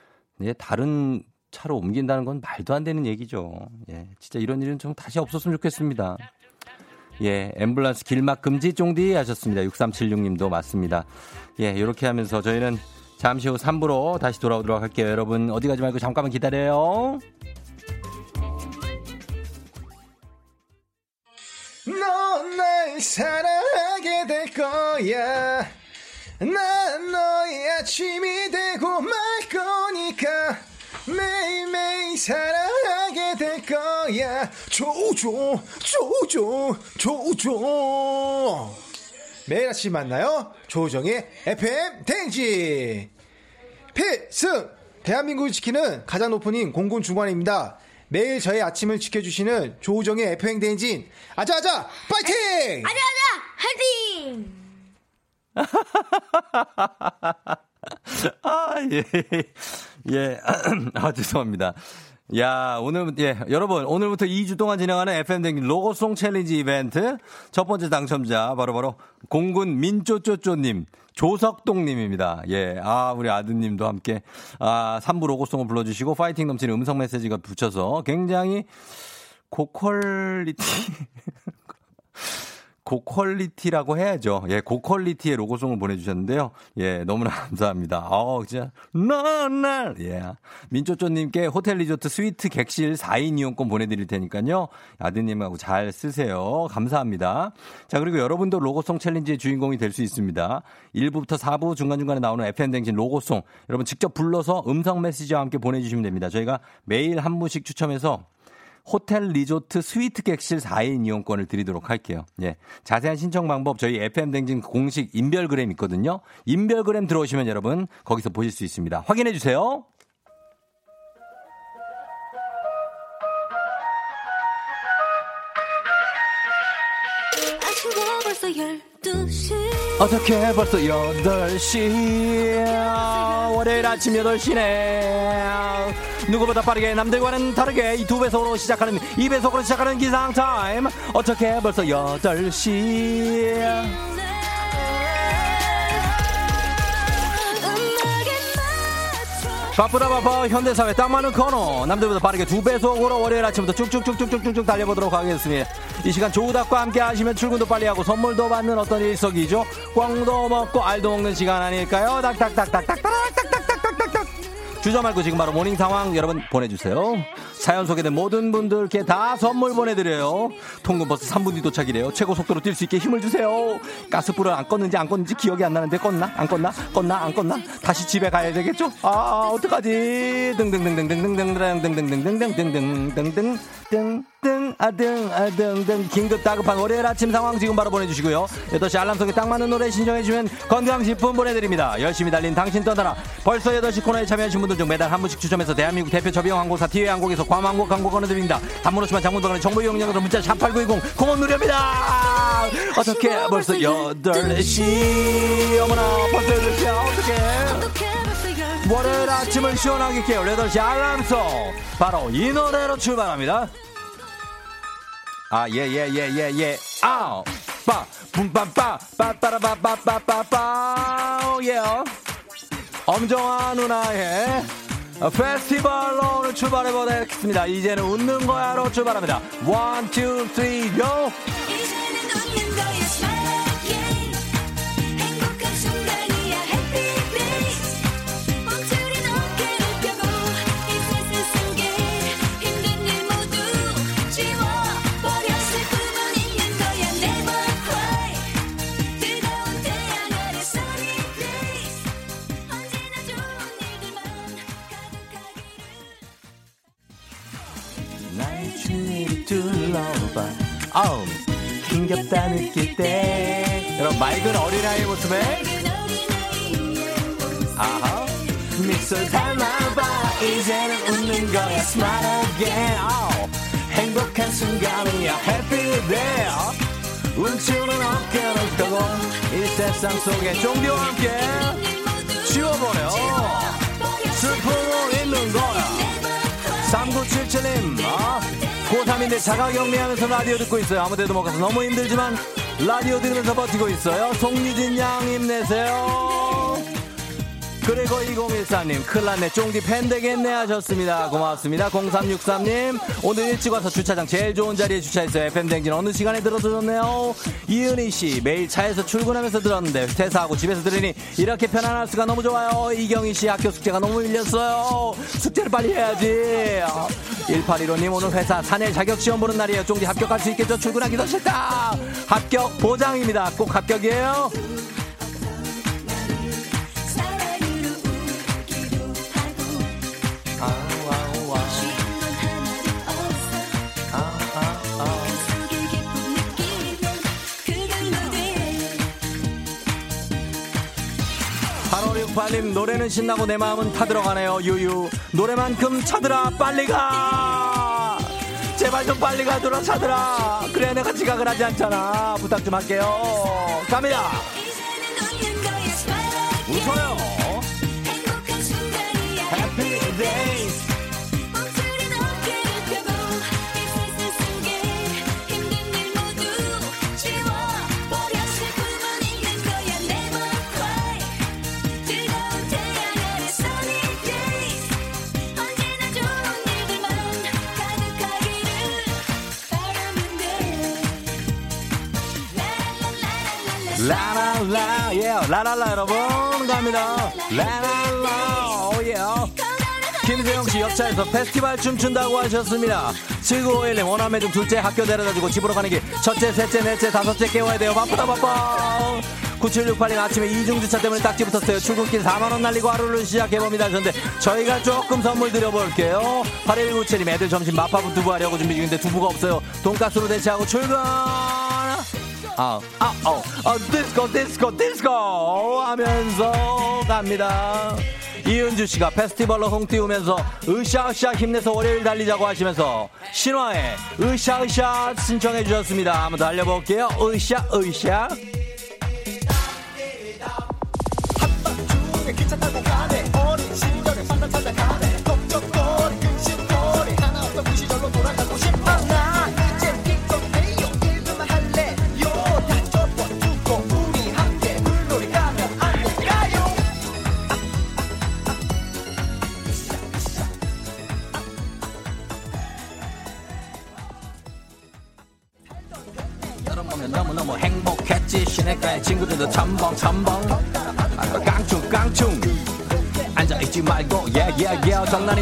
예, 다른 차로 옮긴다는 건 말도 안 되는 얘기죠. 예, 진짜 이런 일은 좀 다시 없었으면 좋겠습니다. 예, 앰뷸런스 길막 금지 쫑디 하셨습니다. 6376님도 맞습니다. 예, 이렇게 하면서 저희는 잠시 후 3부로 다시 돌아오도록 할게요. 여러분 어디 가지 말고 잠깐만 기다려요. 사랑하게 될 거야. 난 너의 아침이 되고 말 거니까 매일매일 사랑하게 될 거야. 조조, 조조, 조조. 매일 아침 만나요. 조우종의 FM 댕진. 필승! 대한민국을 지키는 가장 높은 힘 공군 중관입니다. 매일 저의 아침을 지켜주시는 조우종의 FM 대행진 아자아자 파이팅! 아자 아자 화이팅! 아, 예. 예. 아, 죄송합니다. 야, 오늘, 예, 여러분, 오늘부터 2주 동안 진행하는 FM댕진 로고송 챌린지 이벤트. 첫 번째 당첨자, 바로바로 공군 민쪼쪼쪼님, 조석동 님입니다. 예, 아, 우리 아드님도 함께, 아, 3부 로고송을 불러주시고, 파이팅 넘치는 음성 메시지가 붙여서 굉장히 고퀄리티. 고퀄리티라고 해야죠. 예, 고퀄리티의 로고송을 보내주셨는데요. 예, 너무나 감사합니다. 어, 진짜, 날, 예. 민초초님께 호텔 리조트 스위트 객실 4인 이용권 보내드릴 테니까요. 아드님하고 잘 쓰세요. 감사합니다. 자, 그리고 여러분도 로고송 챌린지의 주인공이 될 수 있습니다. 1부부터 4부 중간중간에 나오는 FM댕진 로고송. 여러분 직접 불러서 음성 메시지와 함께 보내주시면 됩니다. 저희가 매일 한 분씩 추첨해서 호텔 리조트 스위트 객실 4인 이용권을 드리도록 할게요. 예. 자세한 신청 방법 저희 FM 댕진 공식 인별그램 있거든요. 인별그램 들어오시면 여러분 거기서 보실 수 있습니다. 확인해 주세요. 아침고 벌써 12시 어떻게 벌써 8시 월요일 아침 8시네 누구보다 빠르게 남들과는 다르게 이 두 배속으로 시작하는 이 배속으로 시작하는 기상 타임. 어떻게 벌써 8시. 음악에 맞춰 바쁘다 바빠. 현대사회 딱 맞는 코너. 남들보다 빠르게 두 배속으로 월요일 아침부터 쭉쭉쭉쭉쭉쭉 달려보도록 하겠습니다. 이 시간 조우닥과 함께 하시면 출근도 빨리 하고 선물도 받는 어떤 일석이조. 꿩도 먹고 알도 먹는 시간 아닐까요? 닥닥닥닥닥닥닥닥닥닥닥닥닥 주저 말고 지금 바로 모닝 상황 여러분 보내주세요 사연 소개된 모든 분들께 다 선물 보내드려요 통근버스 3분 뒤 도착이래요 최고 속도로 뛸 수 있게 힘을 주세요 가스불을 안 껐는지 안 껐는지 기억이 안 나는데 껐나 안 껐나 껐나 안 껐나 다시 집에 가야 되겠죠 아 어떡하지 등등등등등등등등등등등등등등등등 아등 아등 등 긴급 다급한 월요일 아침 상황 지금 바로 보내주시고요. 8시 알람 속에 딱 맞는 노래 신청해주면 건강식품 보내드립니다. 열심히 달린 당신 떠나라. 벌써 8시 코너에 참여하신 분들 중 매달 한 분씩 추첨해서 대한민국 대표 저비용 항공사 티웨이 항공에서 괌 항공 광고 권해드립니다. 단문 오시면 장문병원의 정보 이용량으로 문자 샵8910 공원 누렵니다. 어떻게 벌써 8시? 어머나 벌써 8시야 어떡해? 어떻게 벌써 12시 월요일 아침을 시원하게 깨울 8시 알람송 바로 이 노래로 출발합니다 아 예 예 예 예 예. 아우 빠 뿜빠빠 빠빠라빠빠빠빠빠 예. 엄정화 누나의 페스티벌로 오늘 출발해보겠습니다. 이제는 웃는 거야로 출발합니다. one, two, three, go! 둘러봐. 아우 힘겹다 느낄 때. 여러분 맑은 어린아이의 모습에. 아하 미소 닮아봐. 이제는 웃는 거야 smile again 아우 행복한 순간이야 happy day 움츠는 어깨를 펴고 이 세상 속에 종교와 함께 지워버려. 슬픔을 잊는 거야. 3977님, 아, 고3인데 자가격리하면서 라디오 듣고 있어요. 아무 데도 못 가서 너무 힘들지만 라디오 들으면서 버티고 있어요. 송유진 양 힘내세요. 그리고 2014님, 큰일 났네. 쫑디 팬 되겠네 하셨습니다. 고맙습니다. 0363님, 오늘 일찍 와서 주차장 제일 좋은 자리에 주차했어요. FM댕진 어느 시간에 들어주셨네요. 이은희 씨, 매일 차에서 출근하면서 들었는데, 퇴사하고 집에서 들으니 이렇게 편안할 수가 너무 좋아요. 이경희 씨, 학교 숙제가 너무 밀렸어요. 숙제를 빨리 해야지. 1815님, 오늘 회사 사내 자격시험 보는 날이에요. 쫑디 합격할 수 있겠죠? 출근하기 더 싫다. 합격 보장입니다. 꼭 합격이에요. 8568님 노래는 신나고 내 마음은 타들어가네요. 유유. 노래만큼 차들아 빨리 가. 제발 좀 빨리 가줘라 차들아. 그래 내가 지각을 하지 않잖아. 부탁 좀 할게요. 갑니다. 웃어요. 순간이 라라라 예 라라라 여러분 갑니다. 라라라 오예. 김세영 씨 역차에서 페스티벌 춤춘다고 하셨습니다. 7951님 원하면 좀 둘째 학교 데려다주고 집으로 가는 길. 첫째 셋째 넷째 다섯째 깨워야 돼요. 바쁘다 바빠. 9768님 아침에 이중주차 때문에 딱지 붙었어요. 출근길 4만원 날리고 하루를 시작해봅니다 하셨는데 저희가 조금 선물 드려볼게요. 8197님 애들 점심 마파부 두부 하려고 준비 중인데 두부가 없어요. 돈가스로 대체하고 출근 아, 아, 어, 어, 디스코, 디스코, 디스코 하면서 갑니다. 이은주 씨가 페스티벌로 홍 띄우면서 으쌰으쌰 힘내서 월요일 달리자고 하시면서 신화의 으쌰으쌰 신청해 주셨습니다. 한번 더 알려볼게요. 으쌰, 으쌰.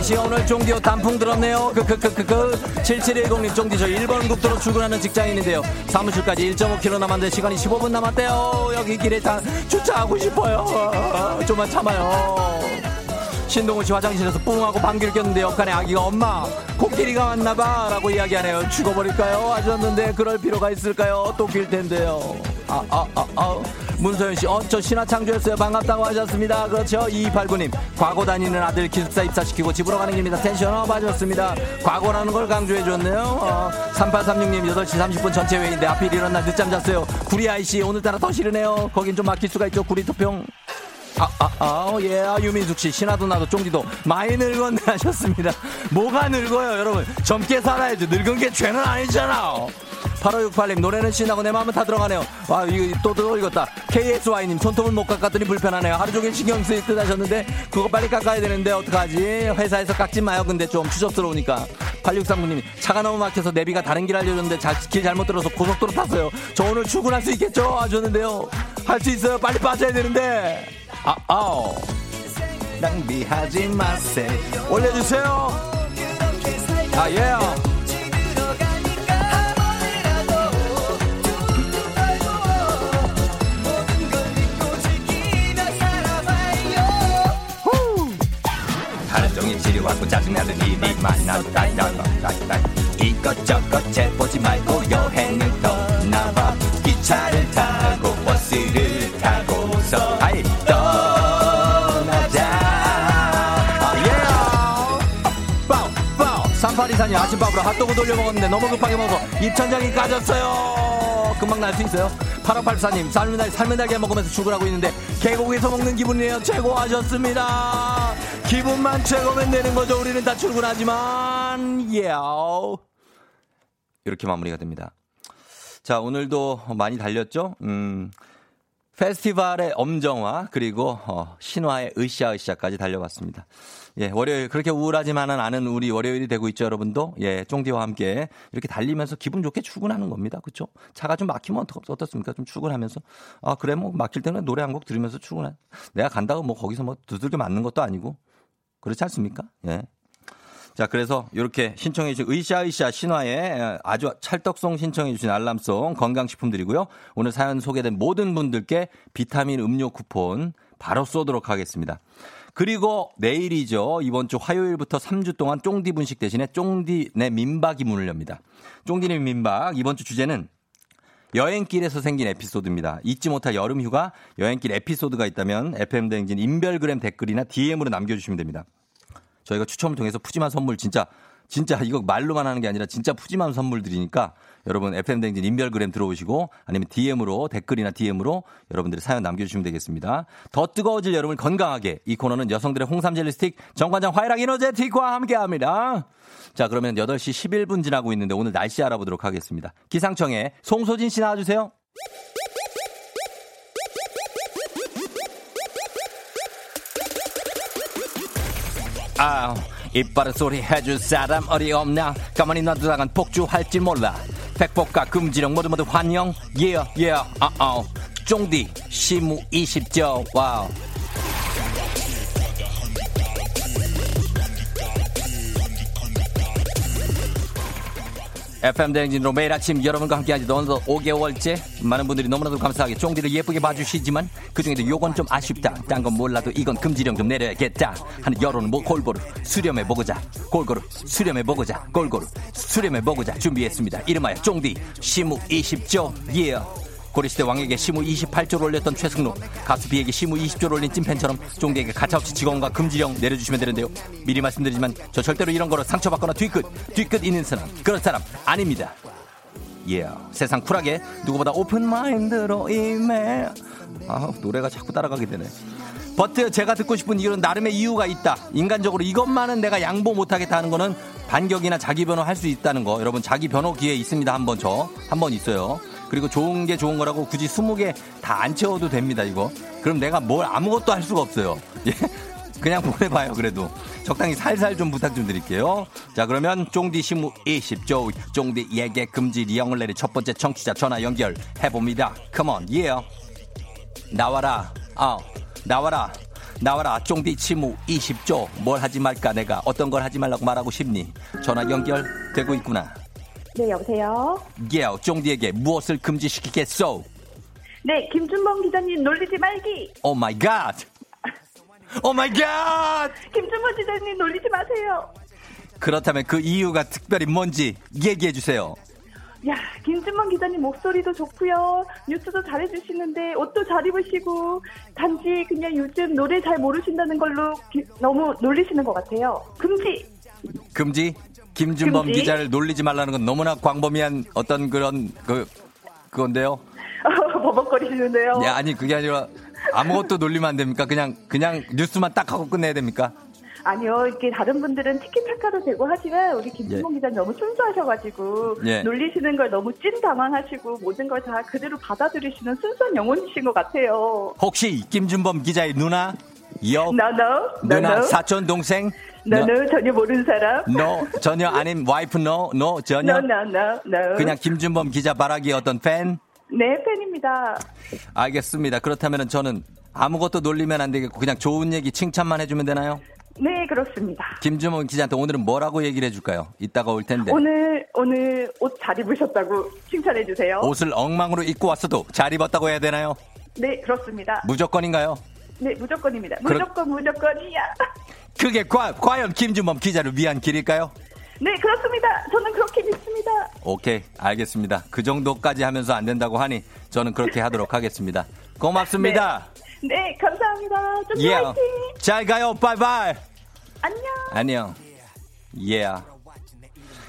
장난이시 오늘 종디오 단풍 들었네요. 그그그 그그. 7710님 종디 저 1번 국도로 출근하는 직장인인데요. 사무실까지 1.5km 남았는데 시간이 15분 남았대요. 여기 길에 다 주차하고 싶어요. 아, 좀만 참아요. 신동훈 씨 화장실에서 뿡하고 방귀를 꼈는데 옆칸에 아기가 엄마 코끼리가 왔나봐 라고 이야기하네요. 죽어버릴까요? 하셨는데 그럴 필요가 있을까요? 또 길 텐데요. 아 아 아 아 문소연 씨 어 저 신화 창조였어요. 반갑다고 하셨습니다. 그렇죠? 2289님 과고 다니는 아들 기숙사 입사시키고 집으로 가는 길입니다. tension up 하셨습니다. 과고라는 걸 강조해 줬네요. 어, 3836님 8시 30분 전체 회의인데 하필 이런 날 늦잠 잤어요. 구리 IC 오늘따라 더 싫으네요. 거긴 좀 막힐 수가 있죠. 구리 토평. 아, 아, 아, 예, 아, 유민숙 씨, 신하도 나도 쫑디도 많이 늙었네 하셨습니다. 뭐가 늙어요, 여러분? 젊게 살아야죠. 늙은 게 죄는 아니잖아. 8568님, 노래는 신나고 내 마음은 다 늙어가네요. 와, 이거 또, 또 읽었다. KSY님, 손톱을 못 깎았더니 불편하네요. 하루 종일 신경 쓰일 듯 하셨는데, 그거 빨리 깎아야 되는데, 어떡하지? 회사에서 깎지 마요. 근데 좀 추접스러우니까. 8639님, 차가 너무 막혀서 내비가 다른 길 알려줬는데, 자, 길 잘못 들어서 고속도로 탔어요. 저 오늘 출근할 수 있겠죠? 하셨는데요. 할 수 있어요. 빨리 빠져야 되는데. 아, 아오. 낭비하지 마세요. 올려주세요. 아, 예. 하 지루하고 짜증나는 일이 많아도 딸딸딸딸 이것저것 재보지 말고 여행을 떠나봐 기차를 타고 버스를 타고서 아이 떠나자. 아, 예. 빠우 빠우 3824님 아침밥으로 핫도그 돌려 먹었는데 너무 급하게 먹어서 입천장이 까졌어요 금방 날 수 있어요. 8584님 삶은 날 삶은 날개 먹으면서 출근하고 있는데 계곡에서 먹는 기분이에요. 최고 하셨습니다. 기분만 최고면 되는 거죠. 우리는 다 출근하지만 예 이렇게 마무리가 됩니다. 자 오늘도 많이 달렸죠? 음 페스티벌의 엄정화 그리고 어, 신화의 으쌰으쌰까지 달려봤습니다. 예, 월요일 그렇게 우울하지만은 않은 우리 월요일이 되고 있죠, 여러분도. 예, 쫑디와 함께 이렇게 달리면서 기분 좋게 출근하는 겁니다. 그렇죠? 차가 좀 막히면 어떻, 어떻습니까? 좀 출근하면서 아, 그래 뭐 막힐 때는 노래 한 곡 들으면서 출근해. 내가 간다고 뭐 거기서 뭐 두들겨 맞는 것도 아니고. 그렇지 않습니까? 예. 자, 그래서 이렇게 신청해 주신 의샤의샤 신화에 아주 찰떡송 신청해 주신 알람송 건강식품 드리고요. 오늘 사연 소개된 모든 분들께 비타민 음료 쿠폰 바로 쏘도록 하겠습니다. 그리고 내일이죠. 이번 주 화요일부터 3주 동안 쫑디 분식 대신에 쫑디 내 민박이 문을 엽니다. 쫑디네 민박 이번 주 주제는 여행길에서 생긴 에피소드입니다. 잊지 못할 여름 휴가 여행길 에피소드가 있다면 FM 대행진 인별그램 댓글이나 DM으로 남겨주시면 됩니다. 저희가 추첨을 통해서 푸짐한 선물 진짜 진짜 이거 말로만 하는 게 아니라 진짜 푸짐한 선물 드리니까 여러분 FM 댕진 인별그램 들어오시고 아니면 DM으로 댓글이나 DM으로 여러분들의 사연 남겨주시면 되겠습니다. 더 뜨거워질 여름을 건강하게 이 코너는 여성들의 홍삼 젤리 스틱 정관장 화이락 이너제틱과 함께합니다. 자 그러면 8시 11분 지나고 있는데 오늘 날씨 알아보도록 하겠습니다. 기상청에 송소진 씨 나와주세요. 아, 입바른 소리 해줄 사람 어디 없나? 가만히 놔두다간 폭주할지 몰라. 백복과 금지령 모두 모두 환영. Yeah, yeah, 아, 어. 쫑디 시무 20조. 와우. FM 대행진으로 매일 아침 여러분과 함께하지 오늘도 5개월째 많은 분들이 너무나도 감사하게 쫑디를 예쁘게 봐주시지만 그중에도 요건 좀 아쉽다. 딴 건 몰라도 이건 금지령 좀 내려야겠다. 하는 여론은 뭐 골고루 수렴해보고자 골고루 수렴해보고자 골고루 수렴해보고자 준비했습니다. 이름하여 쫑디 시무 20조. 예 고려시대 왕에게 시무 28조를 올렸던 최승로 가수 비에게 시무 20조를 올린 찐팬처럼 쫑디에게 가차없이 직원과 금지령 내려주시면 되는데요. 미리 말씀드리지만 저 절대로 이런 거로 상처받거나 뒤끝 뒤끝 있는 사람 그런 사람 아닙니다. 예 세상 쿨하게 누구보다 open mind로 임해. 아 노래가 자꾸 따라가게 되네. but 제가 듣고 싶은 이유는 나름의 이유가 있다. 인간적으로 이것만은 내가 양보 못하겠다 하는 거는 반격이나 자기 변호 할 수 있다는 거. 여러분 자기 변호 기회 있습니다. 한 번 저 한 번 있어요 그리고 좋은 게 좋은 거라고 굳이 20개 다 안 채워도 됩니다 이거. 그럼 내가 뭘 아무것도 할 수가 없어요. 예? 그냥 보내봐요 그래도. 적당히 살살 좀 부탁 좀 드릴게요. 자 그러면 쫑디 시무 20조 쫑디 예계 금지 리영을 내리 첫 번째 청취자 전화 연결 해봅니다. 컴온 예 나와라 아 나와라 나와라. 쫑디 치무 20조. 뭘 하지 말까 내가? 어떤 걸 하지 말라고 말하고 싶니? 전화 연결되고 있구나 네, 여보세요? 예 쫑디에게 무엇을 금지시키겠소 네, 김준범 기자님 놀리지 말기. Oh my God Oh my God 김준범 기자님 놀리지 마세요. 그렇다면 그 이유가 특별히 뭔지 얘기해 주세요 야, 김준범 기자님 목소리도 좋고요. 뉴스도 잘해주시는데 옷도 잘 입으시고 단지 그냥 요즘 노래 잘 모르신다는 걸로 기- 너무 놀리시는 것 같아요. 금지. 금지 김준범 금지? 기자를 놀리지 말라는 건 너무나 광범위한 어떤 그런 그 그건데요. 버벅거리시는데요. 야, 아니 그게 아니라 아무것도 놀리면 안 됩니까? 그냥 그냥 뉴스만 딱 하고 끝내야 됩니까? 아니요, 이렇게 다른 분들은 티키타카도 되고 하지만 우리 김준범 기자님 너무 순수하셔가지고 예. 놀리시는 걸 너무 찐 당황하시고 모든 걸 다 그대로 받아들이시는 순수한 영혼이신 것 같아요. 혹시 김준범 기자의 누나, 여, No, no, no, 누나. 사촌 동생, No, no, 전혀 모르는 사람. no, 전혀 아닌 와이프 no, no 전혀 No, no, no, no. 그냥 김준범 기자 바라기 어떤 팬? 네, 팬입니다. 알겠습니다. 그렇다면 저는 아무것도 놀리면 안 되겠고 그냥 좋은 얘기 칭찬만 해주면 되나요? 네, 그렇습니다. 김준범 기자한테 오늘은 뭐라고 얘기를 해줄까요? 이따가 올 텐데. 오늘, 오늘 옷 잘 입으셨다고 칭찬해 주세요. 옷을 엉망으로 입고 왔어도 잘 입었다고 해야 되나요? 네, 그렇습니다. 무조건인가요? 네, 무조건입니다. 무조건, 무조건이야. 그게 과, 과연 김준범 기자를 위한 길일까요? 네, 그렇습니다. 저는 그렇게 믿습니다. 오케이, 알겠습니다. 그 정도까지 하면서 안 된다고 하니 저는 그렇게 하도록 하겠습니다. 고맙습니다. 네, 감사합니다. 좀 예. 화이팅! 잘 가요. 바이바이. 안녕! 안녕. 예.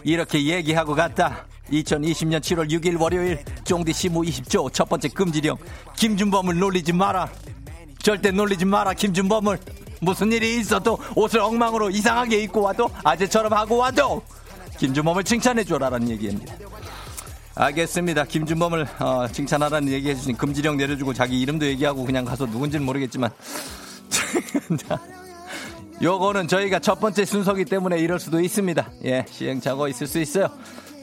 이렇게 얘기하고 갔다. 2020년 7월 6일 월요일 쫑디 시무 20조 첫 번째 금지령 김준범을 놀리지 마라. 절대 놀리지 마라 김준범을. 무슨 일이 있어도 옷을 엉망으로 이상하게 입고 와도 아재처럼 하고 와도 김준범을 칭찬해 줘라라는 얘기입니다. 알겠습니다. 김준범을 어, 칭찬하라는 얘기 해 주신 금지령 내려주고 자기 이름도 얘기하고 그냥 가서 누군지는 모르겠지만. 자, 요거는 저희가 첫 번째 순서기 때문에 이럴 수도 있습니다. 예, 시행착오 있을 수 있어요.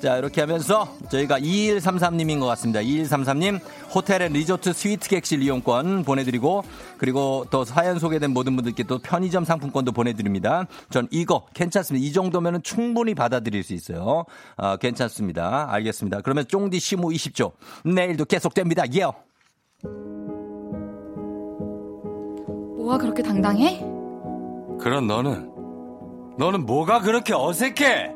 자, 이렇게 하면서 저희가 2133님인 것 같습니다. 2133님, 호텔 앤 리조트 스위트 객실 이용권 보내드리고, 그리고 또 사연 소개된 모든 분들께 또 편의점 상품권도 보내드립니다. 전 이거 괜찮습니다. 이 정도면 충분히 받아들일 수 있어요. 아, 괜찮습니다. 알겠습니다. 그러면 쫑디 시무 20조. 내일도 계속됩니다. 예. 뭐가 그렇게 당당해? 그럼 너는, 너는 뭐가 그렇게 어색해?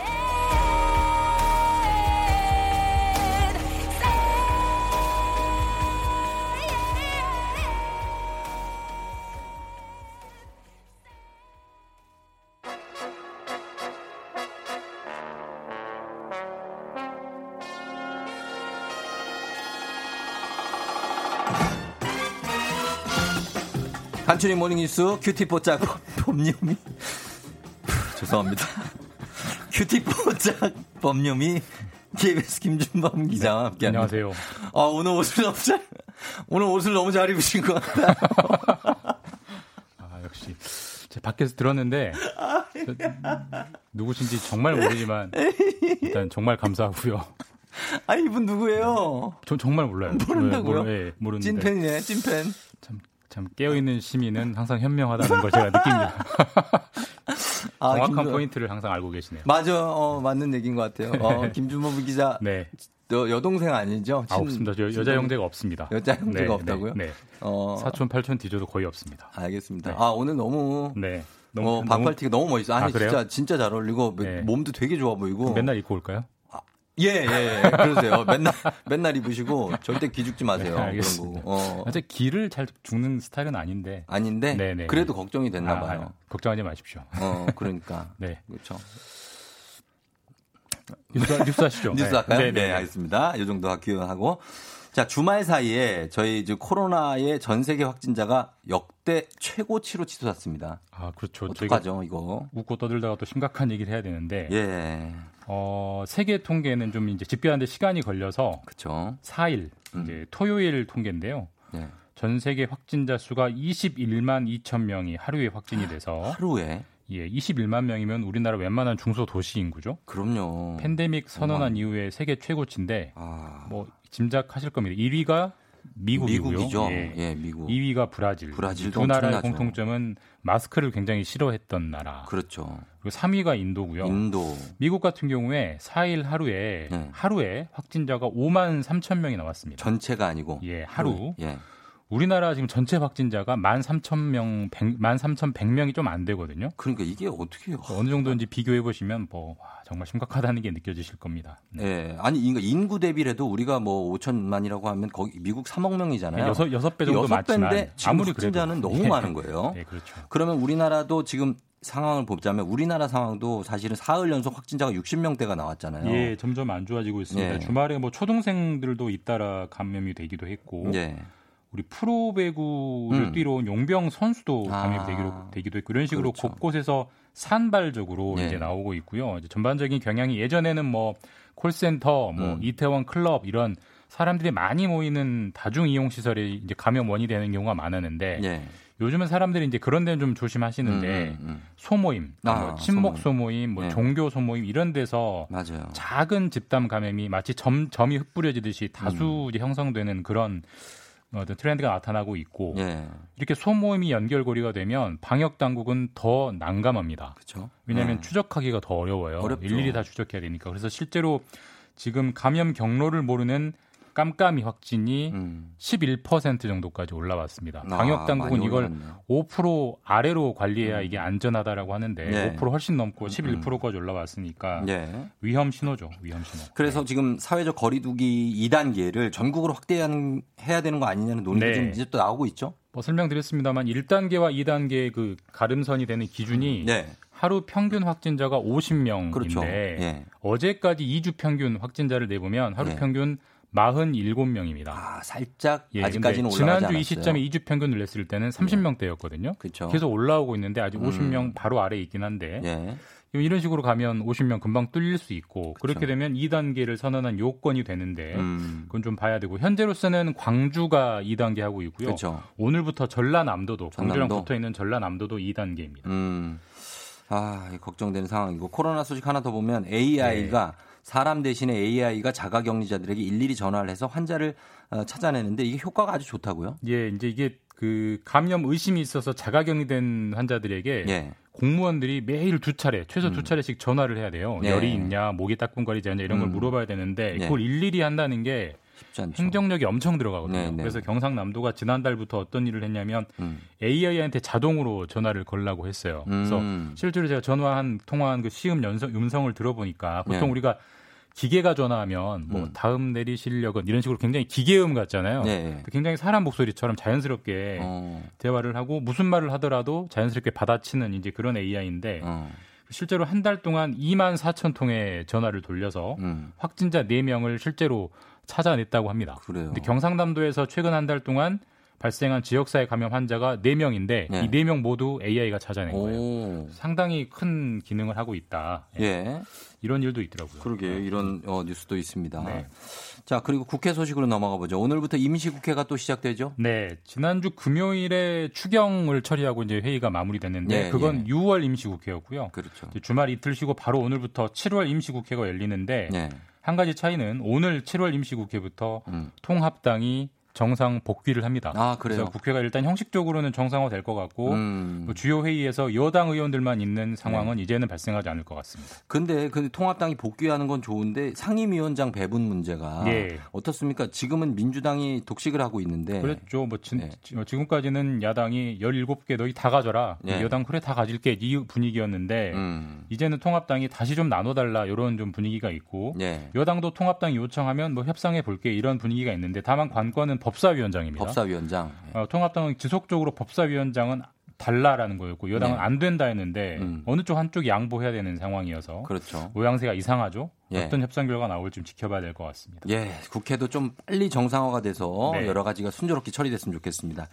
간추린 모닝뉴스 큐티뽀짝 범념이 죄송합니다. 큐티뽀짝 범념이 KBS 김준범 기자와 함께 안녕하세요. 아, 오늘 옷을 너무 잘 오늘 옷을 너무 잘 입으신 것 같다. 아, 역시. 제가 밖에서 들었는데 저, 누구신지 정말 모르지만 일단 정말 감사하고요. 아, 이분 누구예요? 전 정말 몰라요. 모른다고요? 네, 예, 모르는데 찐팬이네, 찐팬. 참, 참 깨어있는 시민은 항상 현명하다는 걸 제가 느낍니다. 아, 정확한 김준- 포인트를 항상 알고 계시네요. 맞아, 어, 맞는 얘기인 것 같아요. 어, 김준범 기자, 네. 여, 여동생 아니죠? 아, 없습니다. 저 여자 형제가 없습니다. 여자 형제가 네, 없다고요? 네. 네. 어, 사촌, 팔촌 뒤져도 거의 없습니다. 알겠습니다. 네. 아, 오늘 너무, 네. 어, 너무, 반팔 티가 너무 멋있어. 아니, 아? 진짜, 진짜 잘 어울리고, 네. 몸도 되게 좋아 보이고. 너무 맨날 입고 올까요? 예, 예, 예. 그러세요. 맨날, 맨날 입으시고, 절대 기 죽지 마세요. 네, 그런. 거. 어, 아, 제 기를 잘 죽는 스타일은 아닌데. 아닌데, 네네. 그래도 걱정이 됐나 아, 봐요. 아, 걱정하지 마십시오. 어, 그러니까. 네. 그렇죠. 뉴스, 뉴스 하시죠. 뉴스 네. 할까요? 네, 네, 네. 알겠습니다. 이 정도 하고. 자, 주말 사이에 저희 이제 코로나의 전 세계 확진자가 역대 최고치로 치솟았습니다. 아, 그렇죠. 어떡하죠, 이거? 웃고 떠들다가 또 심각한 얘기를 해야 되는데 예. 어, 세계 통계는 좀 이제 집계하는데 시간이 걸려서 그쵸. 4일 음. 이제 토요일 통계인데요. 예. 전 세계 확진자 수가 21만 2천 명이 하루에 확진이 돼서 하루에? 예, 21만 명이면 우리나라 웬만한 중소 도시 인구죠. 그럼요. 팬데믹 선언한 어마어마. 이후에 세계 최고치인데 아, 뭐 짐작하실 겁니다. 1위가 미국이고요. 미국이죠. 예. 예, 미국. 2위가 브라질. 브라질도 두 나라의 엄청나죠. 공통점은 마스크를 굉장히 싫어했던 나라. 그렇죠. 그리고 3위가 인도고요. 인도. 미국 같은 경우에 4일 하루에 네. 하루에 확진자가 5만 3천 명이 나왔습니다. 전체가 아니고. 예, 하루. 예. 우리나라 지금 전체 확진자가 1만 3천 명, 100, 1만 3천 100명이 좀 안 되거든요. 그러니까 이게 어떻게. 어느 정도인지 비교해 보시면 뭐 와, 정말 심각하다는 게 느껴지실 겁니다. 네. 예. 아니, 인구- 인구 대비라도 우리가 뭐 5천만이라고 하면 거기 미국 3억 명이잖아요. 여섯 여섯 배 정도 지금 아무리 그래도 확진자는 너무 예. 많은 거예요. 네, 그렇죠. 그러면 우리나라도 지금 상황을 보자면 우리나라 상황도 사실은 사흘 연속 확진자가 60명대가 나왔잖아요. 예, 점점 안 좋아지고 있습니다. 예. 주말에 뭐 초등생들도 잇따라 감염이 되기도 했고 예. 우리 프로 배구를 음. 뛰러 온 용병 선수도 아. 감염이 되기도, 되기도 했고 이런 식으로 그렇죠. 곳곳에서 산발적으로 예. 이제 나오고 있고요. 이제 전반적인 경향이 예전에는 뭐 콜센터, 뭐 음. 이태원 클럽 이런 사람들이 많이 모이는 다중 이용 시설이 이제 감염 원이 되는 경우가 많았는데 예. 요즘은 사람들이 이제 그런 데는 좀 조심하시는데 음, 음, 음. 소모임, 아, 뭐 친목 소모임. 뭐 네. 종교 소모임 이런 데서 맞아요. 작은 집단 감염이 마치 점, 점이 흩뿌려지듯이 다수 이제 형성되는 그런 어떤 트렌드가 나타나고 있고 음. 예. 이렇게 소모임이 연결고리가 되면 방역 당국은 더 난감합니다. 그렇죠. 왜냐하면 예. 추적하기가 더 어려워요. 어렵죠. 일일이 다 추적해야 되니까. 그래서 실제로 지금 감염 경로를 모르는 깜깜이 확진이 음. 11% 정도까지 올라왔습니다. 아, 방역 당국은 이걸 올라갔네요. 5% 아래로 관리해야 이게 안전하다라고 하는데 네. 5% 훨씬 넘고 11%까지 올라왔으니까 예. 위험 신호죠. 위험 신호. 그래서 지금 사회적 거리두기 2단계를 전국으로 확대해야 되는 거 아니냐는 논의가 네. 좀 이제 또 나오고 있죠. 뭐 설명드렸습니다만 1단계와 2단계의 그 가름선이 되는 기준이 네. 하루 평균 확진자가 50명인데 그렇죠. 예. 어제까지 2주 평균 확진자를 내보면 하루 예. 평균 47명입니다. 아, 살짝 예, 아직까지는 올라가지 지난주 이. 시점에 2주 평균을 냈을 때는 30명대였거든요. 그렇죠. 계속 올라오고 있는데 아직 음. 50명 바로 아래에 있긴 한데 예. 이런 식으로 가면 50명 금방 뚫릴 수 있고 그렇게 되면 2단계를 선언한 요건이 되는데 음. 그건 좀 봐야 되고 현재로서는 광주가 2단계 하고 있고요. 그렇죠. 오늘부터 전라남도도 광주랑 전남도? 붙어 있는 전라남도도 2단계입니다. 음. 아, 걱정되는 상황이고 코로나 소식 하나 더 보면 AI가 네. 사람 대신에 AI가 자가격리자들에게 일일이 전화를 해서 환자를 어, 찾아내는데 이게 효과가 아주 좋다고요? 예, 이제 이게 그 감염 의심이 있어서 자가격리된 환자들에게 예. 공무원들이 매일 두 차례, 최소 두 차례씩 전화를 해야 돼요. 네. 열이 있냐, 목이 따끔거리지 않냐 이런 걸 음. 물어봐야 되는데 네. 그걸 일일이 한다는 게. 행정력이 엄청 들어가거든요. 네, 네. 그래서 경상남도가 지난달부터 어떤 일을 했냐면 음. AI한테 자동으로 전화를 걸라고 했어요. 그래서 음. 실제로 제가 전화한 통화한 그 시음 연성, 음성을 들어보니까 보통 네. 우리가 기계가 전화하면 뭐 음. 다음 내리실력은 이런 식으로 굉장히 기계음 같잖아요. 네. 굉장히 사람 목소리처럼 자연스럽게 어. 대화를 하고 무슨 말을 하더라도 자연스럽게 받아치는 이제 그런 AI인데 어. 실제로 한 달 동안 2만 4천 통의 전화를 돌려서 음. 확진자 4명을 실제로 찾아냈다고 합니다. 그래요. 근데 경상남도에서 최근 한 달 동안 발생한 지역사회 감염 환자가 4명인데 네. 이 4명 모두 AI가 찾아낸 거예요. 오. 상당히 큰 기능을 하고 있다. 예. 예. 이런 일도 있더라고요. 그러게요. 이런 어, 뉴스도 있습니다. 네. 자, 그리고 국회 소식으로 넘어가 보죠. 오늘부터 임시국회가 또 시작되죠? 네, 지난주 금요일에 추경을 처리하고 이제 회의가 마무리됐는데 예, 그건 예. 6월 임시국회였고요. 그렇죠. 주말 이틀 쉬고 바로 오늘부터 7월 임시국회가 열리는데 네. 한 가지 차이는 오늘 7월 임시국회부터 음. 통합당이 정상 복귀를 합니다. 아, 그래요? 그래서 국회가 일단 형식적으로는 정상화 될 것 같고 음. 뭐 주요 회의에서 여당 의원들만 있는 상황은 이제는 발생하지 않을 것 같습니다. 근데 그 통합당이 복귀하는 건 좋은데 상임위원장 배분 문제가 예. 어떻습니까? 지금은 민주당이 독식을 하고 있는데 그렇죠. 뭐 지, 네. 금까지는 야당이 17개 너희 다 가져라. 네. 여당 그래 다 가질게 이 분위기였는데 음. 이제는 통합당이 다시 좀 나눠달라 이런 좀 분위기가 있고 예. 여당도 통합당이 요청하면 뭐 협상해 볼게 이런 분위기가 있는데 다만 관건은 법사위원장입니다. 법사위원장. 예. 어, 통합당은 지속적으로 법사위원장은 달라라는 거였고 여당은 네. 안 된다 했는데 음. 어느 쪽 한쪽이 양보해야 되는 상황이어서 그렇죠. 모양새가 이상하죠. 예. 어떤 협상 결과 나올지 좀 지켜봐야 될 것 같습니다. 예, 국회도 좀 빨리 정상화가 돼서 네. 여러 가지가 순조롭게 처리됐으면 좋겠습니다.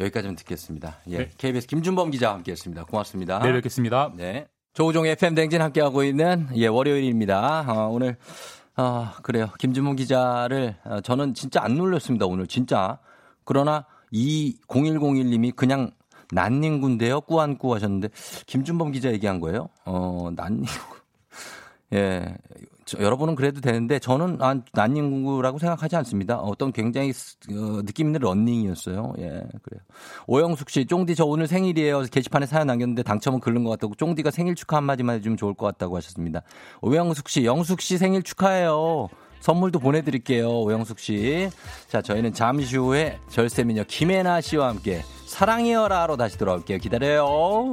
여기까지만 듣겠습니다. 예, 네. KBS 김준범 기자와 함께했습니다. 고맙습니다. 내일 뵙겠습니다. 네. 조우종 FM 댕진 함께하고 있는 예 월요일입니다. 어, 오늘 아 그래요. 김준범 기자를 어, 저는 진짜 안 놀렸습니다. 오늘 진짜. 그러나 이 0101님이 그냥 난닝구인데요. 꾸안꾸 하셨는데 김준범 기자 얘기한 거예요. 어 난닝구. 예. 저, 여러분은 그래도 되는데 저는 난, 난닝구라고 생각하지 않습니다. 어떤 굉장히 스- 어, 느낌 있는 런닝이었어요. 예, 그래요. 오영숙 씨, 쫑디 저 오늘 생일이에요. 게시판에 사연 남겼는데 당첨은 글른 것 같다고 쫑디가 생일 축하 한마디만 해주면 좋을 것 같다고 하셨습니다. 오영숙 씨, 영숙 씨 생일 축하해요. 선물도 보내드릴게요. 오영숙 씨. 자, 저희는 잠시 후에 절세미녀 김혜나 씨와 함께 사랑이여라로 다시 돌아올게요. 기다려요.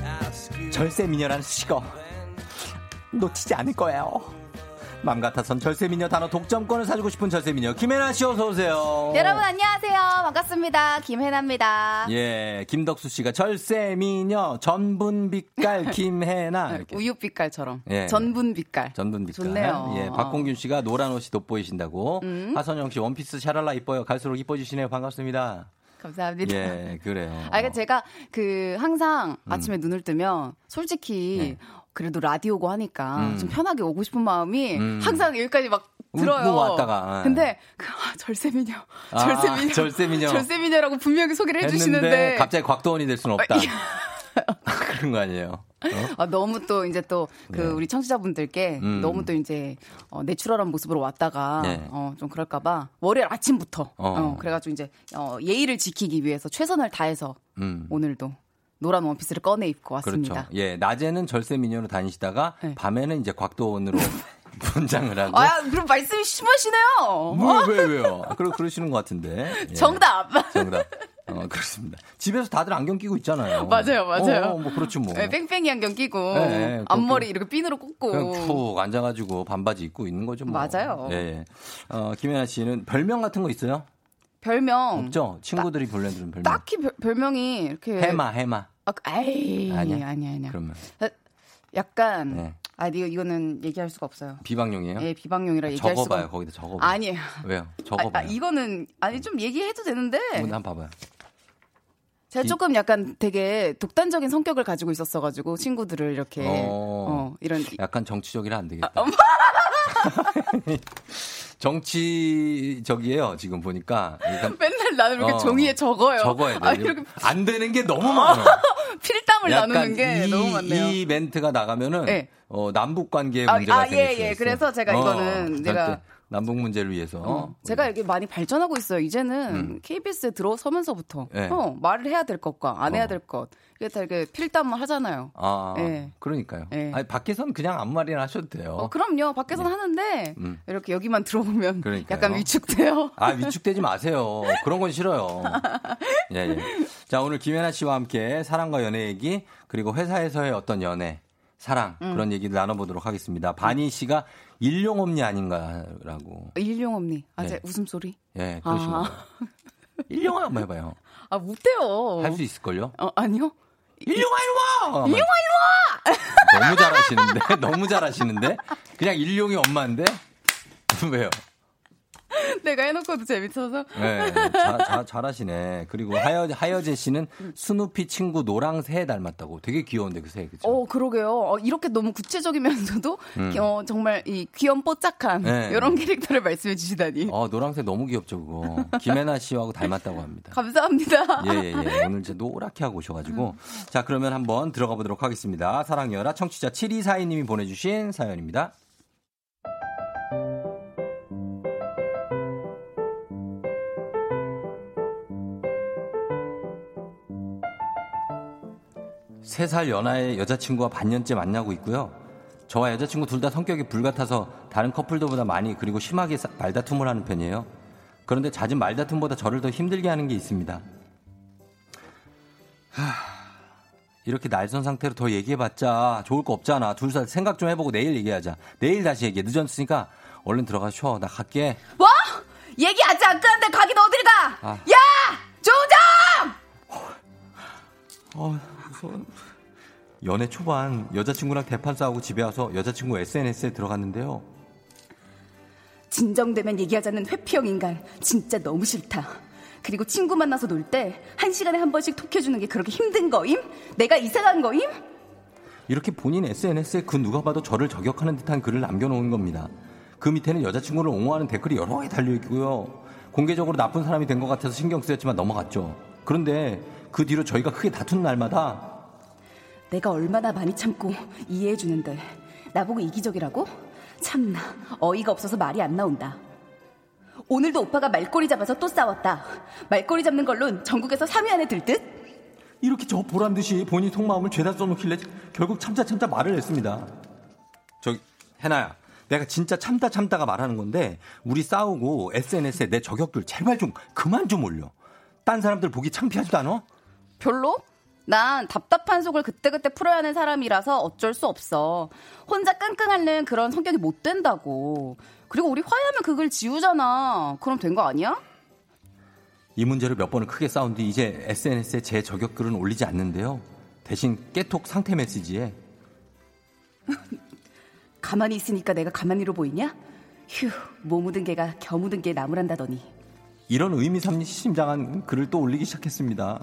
절세 미녀라는 수식어 놓치지 않을 거예요. 맘 같아선 절세미녀 단어 독점권을 사주고 싶은 절세미녀 김혜나 씨 어서 오세요. 여러분 안녕하세요. 반갑습니다. 김혜나입니다. 예, 김덕수 씨가 절세미녀 전분빛깔 김혜나 이렇게. 우유빛깔처럼 예. 전분빛깔. 전분빛깔. 좋네요. 예, 박공균 씨가 노란 옷이 돋보이신다고. 음. 하선영 씨 원피스 샤랄라 이뻐요. 갈수록 이뻐지시네요. 반갑습니다. 감사합니다. 예, 그래요. 아, 그러니까 제가 그 항상 음. 아침에 눈을 뜨면 솔직히 그래도 라디오고 하니까 네. 음. 좀 편하게 오고 싶은 마음이 음. 항상 여기까지 막 들어요. 웃고 왔다가. 근데 그, 아, 절세미녀, 아, 절세미녀, 절세미녀. 절세미녀라고 분명히 소개를 해주시는데 갑자기 곽도원이 될 수는 없다. 어, 그런 거 아니에요. 어? 아, 너무 또 이제 또그 네. 우리 청취자분들께 음. 너무 또 이제 어, 내추럴한 모습으로 왔다가 네. 어, 좀 그럴까봐 월요일 아침부터 어. 어, 그래가지고 이제 어, 예의를 지키기 위해서 최선을 다해서 음. 오늘도 노란 원피스를 꺼내 입고 왔습니다. 그렇죠. 예, 낮에는 절세 미녀로 다니시다가 밤에는 이제 곽도원으로 분장을 하고. 네. 아, 그럼 말씀이 심하시네요. 뭐, 왜, 왜요? 그러, 그러시는 것 같은데. 예. 정답. 정답. 어, 그렇습니다. 집에서 다들 안경 끼고 있잖아요. 맞아요, 맞아요. 어, 뭐, 그렇죠, 뭐. 네, 뺑뺑이 안경 끼고 네, 네, 앞머리 이렇게 핀으로 꽂고 푹 앉아가지고 반바지 입고 있는 거죠, 뭐. 맞아요. 예, 예. 어, 김연아 씨는 별명 같은 거 있어요? 별명 없죠? 친구들이 불러주는 별명. 딱히 별, 별명이 이렇게 해마, 해마. 아, 에이 아니야? 아니야 아니야. 그러면. 약간 네. 아 이거 이거는 얘기할 수가 없어요. 비방용이에요? 예, 비방용이라 얘기할 수가 적어봐요, 없- 거기다 적어봐요. 아니에요. 왜요? 아, 적어봐요. 아, 이거는 아니 좀 얘기해도 되는데 뭐, 한번 봐봐요. 제가 이- 조금 약간 되게 독단적인 성격을 가지고 있었어가지고 친구들을 이렇게 어. 어, 이런 약간 정치적이라 안 되겠다. 아, 정치적이에요, 지금 보니까. 그러니까 맨날 나는 이렇게 어, 종이에 적어요. 적어야 돼. 아, 이렇게 안 되는 게 너무 많아. 필담을 나누는 게 이, 너무 많네요. 이 멘트가 나가면 네. 어, 남북 관계에 아, 문제가 아, 생길 예, 수 예. 있어요. 그래서 제가 이거는 어, 내가- 남북 문제를 위해서 어, 제가 여기 많이 발전하고 있어요. 이제는 KBS에 들어서면서부터 음. 네. 어, 말을 해야 될 것과 안 해야 어. 될 것. 이게 다 이렇게 필담을 하잖아요. 아, 예. 그러니까요. 예. 아니, 밖에선 그냥 아무 말이나 하셔도 돼요. 어, 그럼요. 밖에서는 하는데 음. 이렇게 여기만 들어보면 그러니까요. 약간 위축돼요. 아, 위축되지 마세요. 그런 건 싫어요. 예, 예. 자, 오늘 김혜나 씨와 함께 사랑과 연애 얘기, 그리고 회사에서의 어떤 연애, 사랑, 음. 그런 얘기를 나눠보도록 하겠습니다. 바니 씨가 일용업니 아닌가라고. 일용업니. 아, 네. 제 웃음소리. 예, 그러신 아. 거예요. 일용업 한번 해봐요. 아, 못해요. 할 수 있을걸요? 어, 아니요. 일용아, 일용아! 일용아, 일용아! 너무 잘하시는데? 너무 잘하시는데? 그냥 일용이 엄마인데? 왜요? 내가 해놓고도 재밌어서. 네, 자, 자, 잘하시네. 그리고 하여, 하여재 씨는 스누피 친구 노랑 새 닮았다고. 되게 귀여운데, 그 새, 그죠? 어, 그러게요. 어, 이렇게 너무 구체적이면서도 음. 어, 정말 이 귀염 뽀짝한 네. 이런 캐릭터를 말씀해 주시다니. 어, 노랑 새 너무 귀엽죠, 그거. 김혜나 씨하고 닮았다고 합니다. 감사합니다. 예, 예, 예. 오늘 이제 노랗게 하고 오셔가지고. 자, 그러면 한번 들어가 보도록 하겠습니다. 사랑여라 청취자 7242님이 보내주신 사연입니다. 세살 연하의 여자친구와 반년째 만나고 있고요. 저와 여자친구 둘 다 성격이 불같아서 다른 커플들보다 많이 그리고 심하게 사- 말다툼을 하는 편이에요. 그런데 잦은 말다툼보다 저를 더 힘들게 하는 게 있습니다. 하, 이렇게 날선 상태로 더 얘기해봤자 좋을 거 없잖아. 둘 다 생각 좀 해보고 내일 얘기하자. 내일 다시 얘기해. 늦었으니까 얼른 들어가 쉬어. 나 갈게. 뭐? 얘기 아직 안 끝났는데 가긴 어딜 가? 아. 야! 조정! 어, 무서워. 연애 초반 여자친구랑 대판 싸우고 집에 와서 여자친구 SNS에 들어갔는데요. 진정되면 얘기하자는 회피형 인간. 진짜 너무 싫다. 그리고 친구 만나서 놀 때 한 시간에 한 번씩 톡해주는 게 그렇게 힘든 거임? 내가 이상한 거임? 이렇게 본인 SNS에 그 누가 봐도 저를 저격하는 듯한 글을 남겨놓은 겁니다. 그 밑에는 여자친구를 옹호하는 댓글이 여러 개 달려있고요. 공개적으로 나쁜 사람이 된 것 같아서 신경 쓰였지만 넘어갔죠. 그런데 그 뒤로 저희가 크게 다툰 날마다 내가 얼마나 많이 참고 이해해 주는데 나보고 이기적이라고? 참나 어이가 없어서 말이 안 나온다. 오늘도 오빠가 말꼬리 잡아서 또 싸웠다. 말꼬리 잡는 걸로는 전국에서 3위 안에 들 듯? 이렇게 저 보란 듯이 본인 속마음을 죄다 써놓길래 결국 참자 참자 말을 했습니다. 저기 해나야, 내가 진짜 참다 참다가 말하는 건데 우리 싸우고 SNS에 내 저격들 제발 좀 그만 좀 올려. 딴 사람들 보기 창피하지도 않아? 별로? 난 답답한 속을 그때그때 풀어야 하는 사람이라서 어쩔 수 없어. 혼자 끙끙 앓는 그런 성격이 못 된다고. 그리고 우리 화해하면 그걸 지우잖아. 그럼 된 거 아니야? 이 문제로 몇 번을 크게 싸운 뒤 이제 SNS에 제 저격 글은 올리지 않는데요. 대신 깨톡 상태 메시지에 가만히 있으니까 내가 가만히로 보이냐? 휴, 뭐 묻은 개가 겨 묻은 개 나무란다더니. 이런 의미심장한 글을 또 올리기 시작했습니다.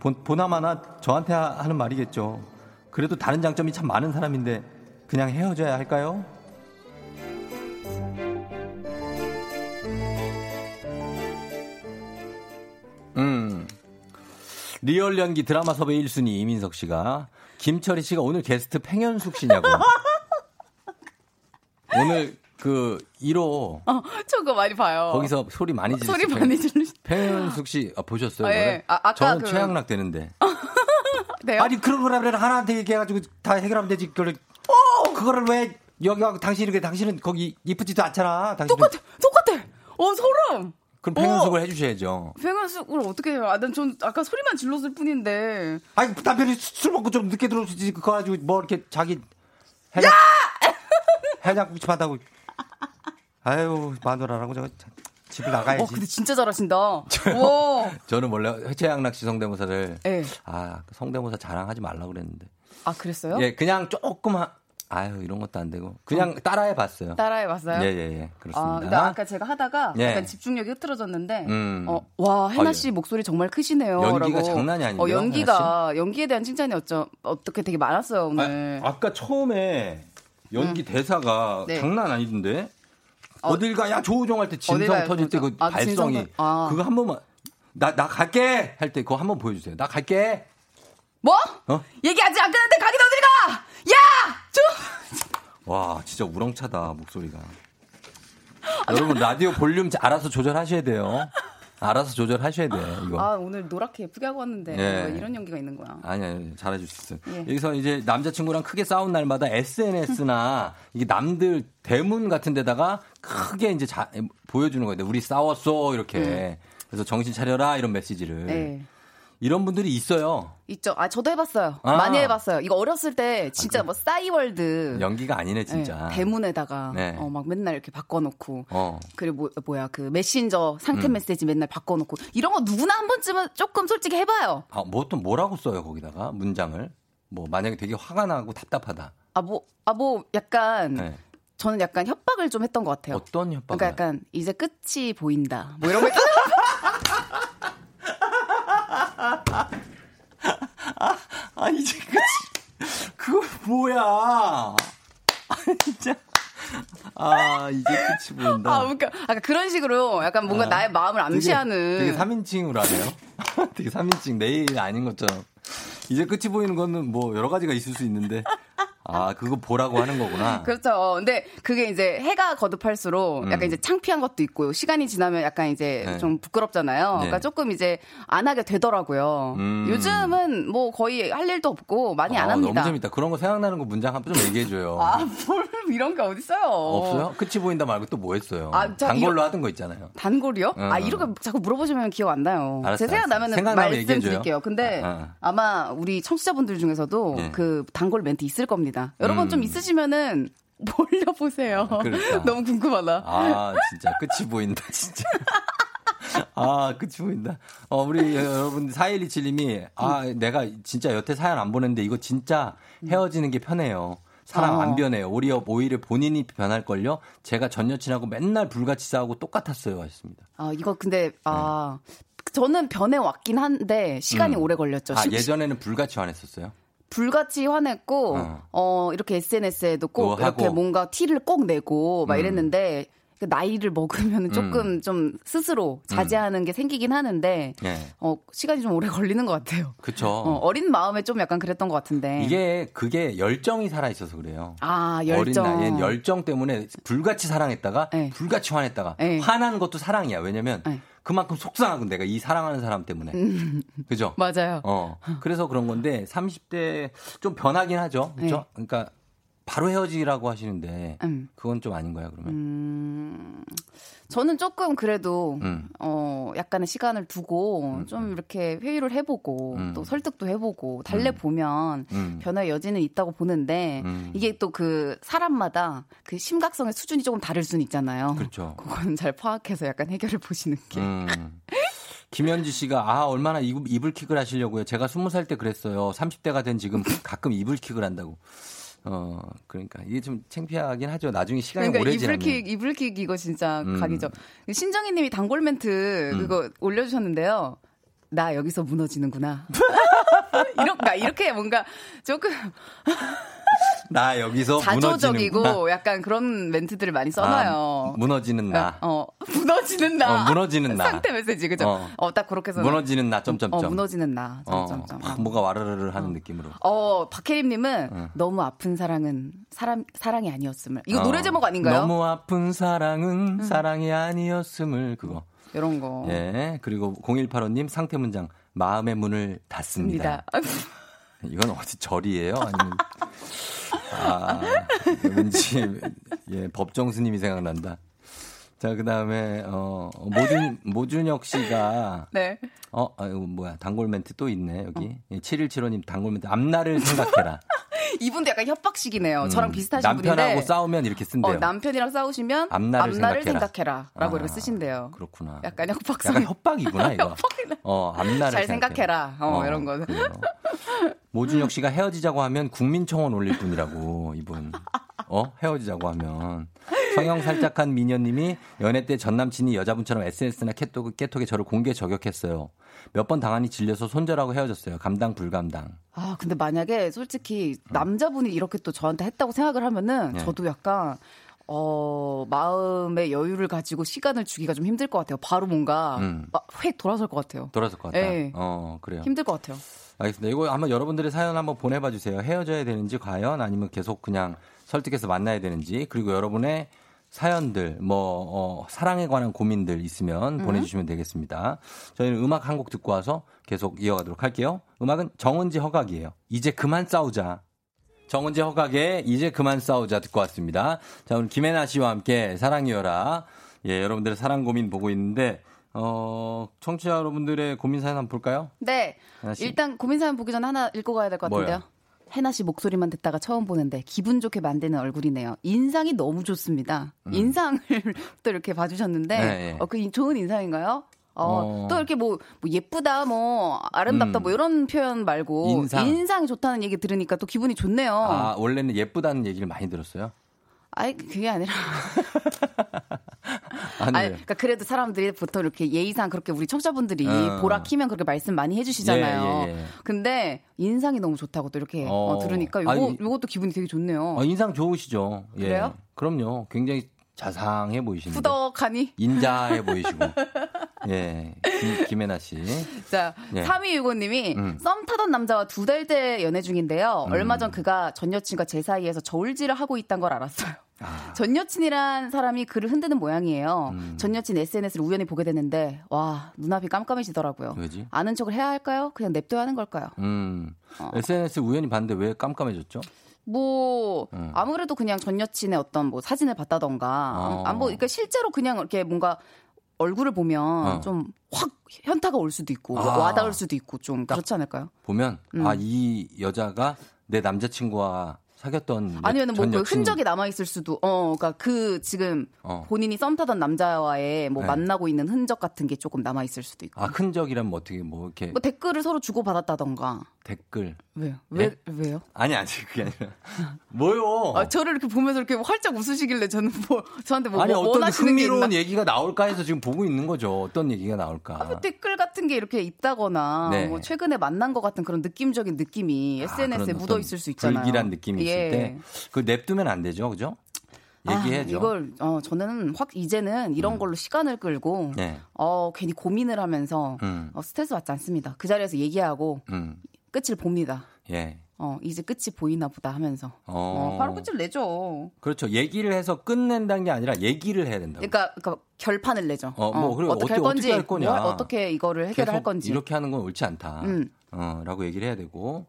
본, 보나마나 저한테 하- 하는 말이겠죠. 그래도 다른 장점이 참 많은 사람인데 그냥 헤어져야 할까요? 음. 리얼 연기 드라마 섭외 1순위 이민석 씨가 김철희 씨가 오늘 게스트 팽현숙 씨냐고. 오늘 그 1호 어, 저거 많이 봐요. 거기서 소리 많이 지르셨어요. 소리 많이 지르시. 팽현숙 씨 아, 보셨어요? 아, 예. 아, 아까 저는 그- 최양락 되는데. 네요? 아니 그런 거라면 하나한테 얘기해가지고 다 해결하면 되지. 그걸 그거를 왜 여기 하고 당신이 그 당신은 거기 이쁘지도 않잖아. 당신은 똑같아, 똑같아. 어, 소름. 그럼 팽현숙을 해주셔야죠. 백연숙을 어떻게 해요? 아, 난전 아까 소리만 질렀을 뿐인데. 아니 남편이 술 먹고 좀 늦게 들어오지 그거 가지고 뭐 이렇게 자기 해장 해장 구집한다고. 아유 마누라라고 참, 집을 나가야지. 어, 근데 진짜 잘하신다. 와. 저는 원래 최양락 씨 성대모사를 예. 아 성대모사 자랑하지 말라고 그랬는데. 아, 그랬어요? 예, 그냥 조금 하, 아유 이런 것도 안 되고 그냥 따라해 봤어요. 따라해 봤어요? 예, 예, 예. 그렇습니다. 아, 근데 아까 제가 하다가 예. 약간 집중력이 흐트러졌는데, 음. 어, 와, 해나. 씨 목소리 정말 크시네요. 연기가 라고. 장난이 아닌데요, 어, 연기가, 연기에 대한 칭찬이 어쩌, 어떻게 되게 많았어요, 오늘. 아, 까 처음에 연기 대사가 네. 장난 아니던데. 어, 딜 가야 조우종 할때 어딜 진성 터질 때그 조우종. 아, 발성이 아. 그거 한 번만 나 나 갈게 할 때 그거 한 번 보여주세요. 나 갈게. 뭐? 어? 얘기 아직 안 끝났는데 가긴 어딜 가! 야! 좀! 와 진짜 우렁차다 목소리가. 여러분 라디오 볼륨 알아서 조절하셔야 돼요. 알아서 조절하셔야 돼 이거. 아, 오늘 노랗게 예쁘게 하고 왔는데, 예. 왜 이런 연기가 있는 거야. 아니, 아니, 잘해줄 수 있어요. 예. 여기서 이제 남자친구랑 크게 싸운 날마다 SNS나 이게 남들 대문 같은 데다가 크게 이제 자- 보여주는 거예요. 우리 싸웠어, 이렇게. 네. 그래서 정신 차려라, 이런 메시지를. 네. 이런 분들이 있어요. 있죠. 아, 저도 해봤어요. 아. 많이 해봤어요. 이거 어렸을 때 진짜 뭐 싸이월드. 연기가 아니네, 진짜. 네, 대문에다가 네. 어, 막 맨날 이렇게 바꿔놓고 어. 그리고 뭐, 뭐야 그 메신저 상태 음. 메시지 맨날 바꿔놓고 이런 거 누구나 한 번쯤은 조금 솔직히 해봐요. 아, 뭐또 뭐라고 써요, 거기다가? 문장을. 뭐, 만약에 되게 화가 나고 답답하다. 아 뭐 아 뭐 약간 네. 저는 약간 협박을 좀 했던 것 같아요. 어떤 협박을? 그러니까 약간 이제 끝이 보인다. 뭐 이런 거 아요. 아, 이제 끝이. 그거 뭐야. 아, 진짜. 아, 이제 끝이 보인다. 아 그러니까 약간 그런 식으로 약간 뭔가 아, 나의 마음을 암시하는. 되게, 되게 3인칭으로 하네요. 되게 3인칭 내일 아닌 것처럼. 이제 끝이 보이는 거는 뭐 여러 가지가 있을 수 있는데 아 그거 보라고 하는 거구나. 그렇죠. 근데 그게 이제 해가 거듭할수록 음. 약간 이제 창피한 것도 있고 시간이 지나면 약간 이제 네. 좀 부끄럽잖아요. 그러니까 네. 조금 이제 안 하게 되더라고요. 음. 요즘은 뭐 거의 할 일도 없고 많이 안 아, 합니다. 너무 재밌다. 그런 거 생각나는 거 문장 한 번 좀 얘기해 줘요. 아, 뭘 이런 게 어딨어요. 없어요? 끝이 보인다 말고 또 뭐 했어요? 아, 저 단걸로 이런- 하던 거 있잖아요. 단골이요? 응, 아, 응. 이렇게 자꾸 물어보시면 기억 안 나요. 알았어, 제 생각. 나면은. 말씀드릴게요. 근데 아, 아. 아마 우리 청취자분들 중에서도 예. 그 단골 멘트 있을 겁니다. 여러분 음. 좀 있으시면은 몰려보세요. 그러니까. 너무 궁금하다. 아 진짜 끝이 보인다 진짜. 아 끝이 보인다. 어 우리 여러분 4127님이 아 내가 진짜 여태 사연 안 보냈는데 이거 진짜 헤어지는 게 편해요. 사람 어. 안 변해요. 오히려 오히려 본인이 변할걸요. 제가 전 여친하고 맨날 불같이 싸우고 똑같았어요. 하셨습니다. 아, 이거 근데, 아, 저는 변해 왔긴 한데, 시간이 음. 오래 걸렸죠. 아 시- 예전에는 불같이 화냈었어요. 불같이 화냈고, 어. 어, 이렇게 SNS에도 꼭 그거 이렇게 하고. 뭔가 티를 꼭 내고, 막 음. 이랬는데, 그 나이를 먹으면 조금 좀 스스로 자제하는 게 생기긴 하는데, 예. 어, 시간이 좀 오래 걸리는 것 같아요. 그쵸. 어, 어린 마음에 좀 약간 그랬던 것 같은데. 이게 그게 열정이 살아 있어서 그래요. 아, 열정. 어린 나이엔 열정 때문에 불같이 사랑했다가 네. 불같이 화냈다가 네. 화나는 것도 사랑이야. 왜냐면 네. 그만큼 속상하고 내가 이 사랑하는 사람 때문에. 그죠? 맞아요. 어. 그래서 그런 건데 30대 좀 변하긴 하죠. 그렇죠? 그러니까 바로 헤어지라고 하시는데 음. 그건 좀 아닌가요, 그러면? 음, 저는 조금 그래도 음. 어 약간의 시간을 두고 좀 이렇게 회의를 해보고 음. 또 설득도 해보고 달래 보면 음. 변화의 여지는 있다고 보는데 음. 이게 또 그 사람마다 그 심각성의 수준이 조금 다를 수는 있잖아요. 그렇죠. 그건 잘 파악해서 약간 해결을 보시는 게. 음. 김현지 씨가 아 얼마나 이- 이불 킥을 하시려고요. 제가 스무 살때 그랬어요. 30대가 된 지금 가끔 이불 킥을 한다고. 어 그러니까 이게 좀 창피하긴 하죠. 나중에 시간이 그러니까 오래 지나면. 이불킥 이불킥 이거 진짜 음. 각이죠. 신정희님이 단골 멘트 음. 그거 올려주셨는데요. 나 여기서 무너지는구나. 이렇게 이렇게 뭔가 조금 나 여기서 자조적이고 무너지는구나. 약간 그런 멘트들을 많이 써놔요. 아, 무너지는 나. 어, 무너지는 나. 어, 무너지는 나. 상태 메시지, 그죠? 어. 어, 딱 그렇게 써. 무너지는 나 점점점. 어, 무너지는 나. 어, 점점점. 막 뭐가 와르르르 하는 느낌으로. 어, 박혜림님은 어. 너무 아픈 사랑은 사람 사랑이 아니었음을. 이거 어, 노래 제목 아닌가요? 음. 너무 아픈 사랑은 사랑이 아니었음을 그거. 이런 거. 예. 그리고 0185님 상태 문장 마음의 문을 닫습니다. 이건 어디 절이에요? 아니면 아 왠지 예 법정 스님이 생각난다. 자 그다음에 어 모준 모준혁 씨가 네. 어 아이고 뭐야 단골 멘트 또 있네 여기 예, 7175님 단골 멘트 앞날을 생각해라. 이분도 약간 협박식이네요. 음, 저랑 비슷하신 남편하고 분인데. 싸우면 이렇게 쓴대요. 어, 남편이랑 싸우시면 앞날을 앞날을, 생각해라. 라고 아, 이렇게 쓰신대요. 그렇구나. 약간 협박성. 약간 협박이구나 이거. 어 앞날을 잘 생각해라. 생각해라. 어, 이런 거는. 그래요. 모준혁 씨가 헤어지자고 하면 국민청원 올릴 뿐이라고 이분. 어 헤어지자고 하면 성형 살짝한 미녀님이 연애 때 전 남친이 여자분처럼 SNS나 깨톡, 깨톡에 저를 공개 저격했어요. 몇 번 당하니 질려서 손절하고 헤어졌어요. 감당 불감당. 아, 근데 만약에 솔직히 남자분이 이렇게 또 저한테 했다고 생각을 하면은 네. 저도 약간 어, 마음의 여유를 가지고 시간을 주기가 좀 힘들 것 같아요. 바로 뭔가 음. 막획 돌아설 것 같아요. 돌아설 것 같다. 네. 어 그래요. 힘들 것 같아요. 알겠습니다. 이거 한번 여러분들의 사연 한번 보내봐 주세요. 헤어져야 되는지 과연 아니면 계속 그냥 설득해서 만나야 되는지 그리고 여러분의 사연들 뭐 어, 사랑에 관한 고민들 있으면 음. 보내주시면 되겠습니다. 저희는 음악 한 곡 듣고 와서 계속 이어가도록 할게요. 음악은 정은지 허각이에요. 이제 그만 싸우자. 정은지 허각의 이제 그만 싸우자 듣고 왔습니다. 자 오늘 김혜나 씨와 함께 사랑이여라. 예 여러분들의 사랑 고민 보고 있는데 어 청취자 여러분들의 고민 사연 한번 볼까요? 네. 일단 고민 사연 보기 전에 하나 읽고 가야 될 것 같은데요. 뭐요? 해나 씨 목소리만 듣다가 처음 보는데 기분 좋게 만드는 얼굴이네요. 인상이 너무 좋습니다. 인상을 또 이렇게 봐주셨는데 음. 네, 네. 어, 그 인- 좋은 인상인가요? 어, 어. 또 이렇게 뭐, 뭐 예쁘다, 뭐 아름답다, 음. 뭐 이런 표현 말고 인상. 인상 이 좋다는 얘기 들으니까 또 기분이 좋네요. 아 원래는 예쁘다는 얘기를 많이 들었어요. 아이 그게 아니라 아니, 아니, 그러니까 그래도 사람들이 보통 이렇게 예의상 그렇게 우리 청자분들이 어. 보라 키면 그렇게 말씀 많이 해주시잖아요. 예, 예, 예. 근데 인상이 너무 좋다고 또 이렇게 어. 어, 들으니까 요거 아니, 요것도 기분이 되게 좋네요. 어, 인상 좋으시죠? 예. 그래요? 그럼요. 굉장히 자상해 보이시는데. 후덕하니. 인자해 보이시고. 예. 김, 김혜나 씨. 자, 예. 3265님이 음. 썸 타던 남자와 두 달째 연애 중인데요. 음. 얼마 전 그가 전 여친과 제 사이에서 저울질을 하고 있다는 걸 알았어요. 아. 전 여친이란 사람이 그를 흔드는 모양이에요. 음. 전 여친 SNS를 우연히 보게 됐는데 와 눈앞이 깜깜해지더라고요. 왜지? 아는 척을 해야 할까요? 그냥 냅둬야 하는 걸까요? 음. 어. SNS 우연히 봤는데 왜 깜깜해졌죠? 뭐 음. 아무래도 그냥 전 여친의 어떤 뭐 사진을 봤다던가 어. 아, 뭐 그러니까 실제로 그냥 이렇게 뭔가 얼굴을 보면 어. 좀확 현타가 올 수도 있고 아. 와닿을 수도 있고 좀 그렇지 않을까요? 보면, 음. 아, 이 여자가 내 남자친구와 사귀었던 아니면은 뭐전그 여친. 흔적이 남아 있을 수도 어 그러니까 그 지금 어. 본인이 썸 타던 남자와의 뭐 네. 만나고 있는 흔적 같은 게 조금 남아 있을 수도 있고 아, 흔적이란 뭐 어떻게 뭐 이렇게 뭐 댓글을 서로 주고 받았다던가 댓글. 왜요? 왜 예? 왜요? 아니, 아니, 그게 아니라. 뭐요? 아, 저를 이렇게 보면서 이렇게 활짝 웃으시길래 저는 뭐 저한테 뭐, 아니, 뭐 어떤 흥미로운? 얘기가 나올까 해서 지금 보고 있는 거죠. 어떤 얘기가 나올까. 뭐 댓글 같은 게 이렇게 있다거나 네. 뭐 최근에 만난 것 같은 그런 느낌적인 느낌이 SNS에 그런 묻어 있을 수 있잖아요. 불길한 느낌이 있을 예. 때 그걸 냅두면 안 되죠, 그죠? 얘기해야죠. 아, 이걸 어 저는 확 이제는 이런 걸로 시간을 끌고 네. 어 괜히 고민을 하면서 음. 어, 스트레스 받지 않습니다. 그 자리에서 얘기하고 음. 끝을 봅니다. 예. 어 이제 끝이 보이나 보다 하면서 어. 어, 바로 끝을 내죠. 그렇죠. 얘기를 해서 끝낸다는 게 아니라 얘기를 해야 된다고. 그러니까, 그러니까 결판을 내죠. 어, 뭐, 그리고 어떻게 할 건지, 어떻게 할 거냐. 뭐, 어떻게 이거를 해결할 건지. 이렇게 하는 건 옳지 않다. 음. 어, 라고 얘기를 해야 되고.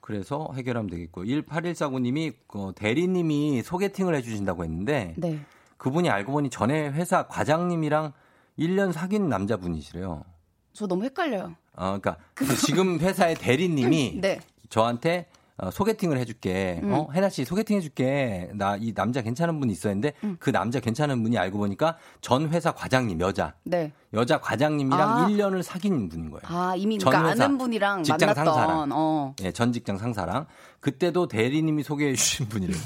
그래서 해결하면 되겠고 1814구님이 그 대리님이 소개팅을 해주신다고 했는데 네. 그분이 알고 보니 전에 회사 과장님이랑 1년 사귄 남자분이시래요. 저 너무 헷갈려요. 어, 그러니까 그 지금 회사의 대리님이 네. 저한테 어, 소개팅을 해줄게. 음. 어, 혜나 씨 소개팅 해줄게. 나 이 남자 괜찮은 분이 있었는데 음. 그 남자 괜찮은 분이 알고 보니까 전 회사 과장님 여자 네. 여자 과장님이랑 아. 1년을 사귄 분인 거예요. 아, 이미 전 그러니까 아는 분이랑 직장 만났던 상사랑. 어. 예, 전 직장 상사랑 그때도 대리님이 소개해 주신 분이래요.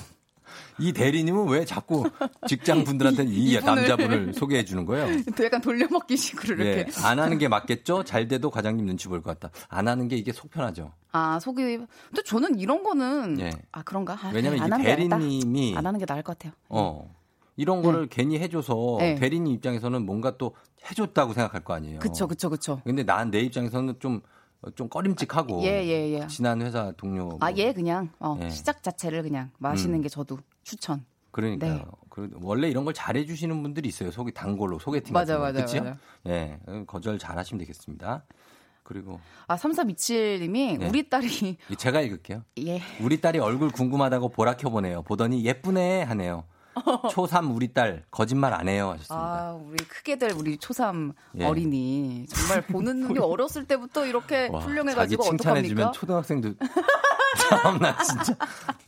이 대리님은 왜 자꾸 직장 분들한테는 이, 이분을. 남자분을 소개해 주는 거예요? 또 약간 돌려먹기 식으로 예, 이렇게. 안 하는 게 맞겠죠? 잘 돼도 과장님 눈치 볼 것 같다. 안 하는 게 이게 속 편하죠. 아, 속이. 근데 저는 이런 거는 예. 아, 그런가? 아, 왜냐면 안 이. 대리님이 안 하는 게 나을 것 같아요. 어. 이런 거를 괜히 해줘서 네. 대리님 입장에서는 뭔가 또 해줬다고 생각할 거 아니에요. 그쵸, 그쵸, 그쵸. 근데 난 내 입장에서는 좀, 좀 꺼림칙하고. 예, 예, 예. 지난 회사 동료. 아, 예, 그냥 어, 예. 시작 자체를 그냥 마시는 음. 게 저도 추천. 그러니까요. 네. 그 원래 이런 걸 잘해 주시는 분들이 있어요. 속이 단골로 소개팅 맞아, 같은 거. 맞아. 예. 거절 잘 하시면 되겠습니다. 그리고 아, 3327님이 네. 우리 딸이 제가 읽을게요. 예. 우리 딸이 얼굴 궁금하다고 보라 켜 보네요. 보더니 예쁘네 하네요. 초3 우리 딸 거짓말 안 해요 하셨습니다. 아, 우리 크게 될 우리 초삼 예. 어린이 정말 보는 눈이 어렸을 때부터 이렇게 와, 자기 훌륭해가지고 칭찬해주면 어떡합니까? 초등학생도 참나 진짜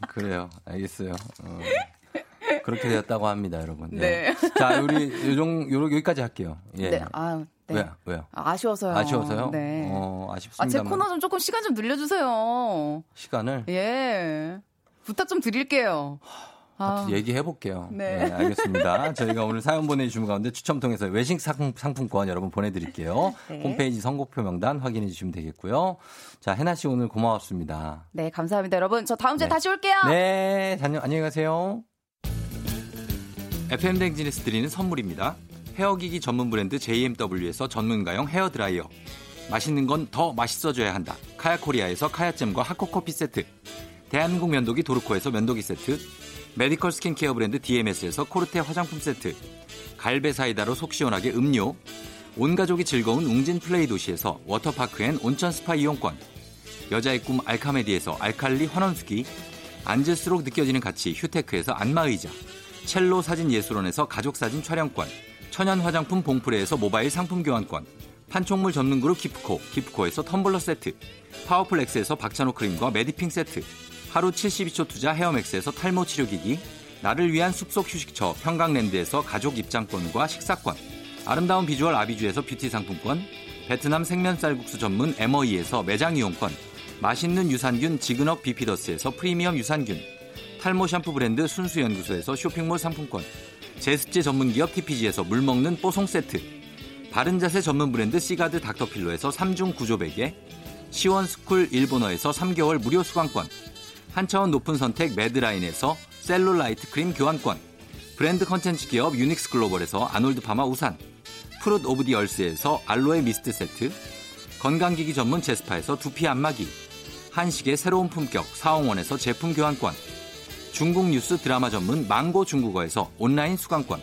그래요 알겠어요 어. 그렇게 되었다고 합니다 여러분 네. 자 우리 요정 요러 여기까지 할게요 예 네, 아, 네. 왜요 왜요 아, 아쉬워서요. 아쉬워서요 네. 어 아, 제 아쉽습니다 코너 좀 조금 시간 좀 늘려주세요. 시간을 예. 부탁 좀 드릴게요. 아, 얘기해 볼게요. 네. 네. 알겠습니다. 저희가 오늘 사연 보내주신 가운데 추첨 통해서 외식 상- 상품권 여러분 보내드릴게요. 네. 홈페이지 선곡표 명단 확인해 주시면 되겠고요. 자, 해나 씨 오늘 고마웠습니다. 네, 감사합니다, 여러분. 저 다음 주에 네. 다시 올게요. 네, 안녕, 안녕히 가세요. FM 대행진에서 드리는 선물입니다. 헤어기기 전문 브랜드 JMW에서 전문가용 헤어드라이어. 맛있는 건 더 맛있어져야 한다. 카야코리아에서 카야잼과 하코커피 세트. 대한민국 면도기 도르코에서 면도기 세트. 메디컬 스킨케어 브랜드 DMS에서 코르테 화장품 세트. 갈베 사이다로 속 시원하게 음료. 온 가족이 즐거운 웅진 플레이 도시에서 워터파크 and 온천 스파 이용권. 여자의 꿈 알카메디에서 알칼리 환원수기. 앉을수록 느껴지는 가치 휴테크에서 안마의자. 첼로 사진 예술원에서 가족사진 촬영권. 천연 화장품 봉프레에서 모바일 상품 교환권. 판촉물 전문 그룹 기프코, 기프코에서 텀블러 세트. 파워풀 엑스에서 박찬호 크림과 메디핑 세트. 하루 72초 투자 헤어맥스에서 탈모 치료기기. 나를 위한 숲속 휴식처 평강랜드에서 가족 입장권과 식사권. 아름다운 비주얼 아비주에서 뷰티 상품권. 베트남 생면 쌀국수 전문 에머이에서 매장 이용권. 맛있는 유산균 지그넉 비피더스에서 프리미엄 유산균. 탈모 샴푸 브랜드 순수연구소에서 쇼핑몰 상품권. 제습제 전문기업 TPG에서 물먹는 뽀송 세트. 바른자세 전문 브랜드 시가드 닥터필로에서 3중 구조 베개. 시원스쿨 일본어에서 3개월 무료 수강권. 한 차원 높은 선택 매드라인에서 셀룰라이트 크림 교환권. 브랜드 컨텐츠 기업 유닉스 글로벌에서 아놀드 파마 우산. 프룻 오브 디 얼스에서 알로에 미스트 세트. 건강기기 전문 제스파에서 두피 안마기. 한식의 새로운 품격 사옹원에서 제품 교환권. 중국 뉴스 드라마 전문 망고 중국어에서 온라인 수강권.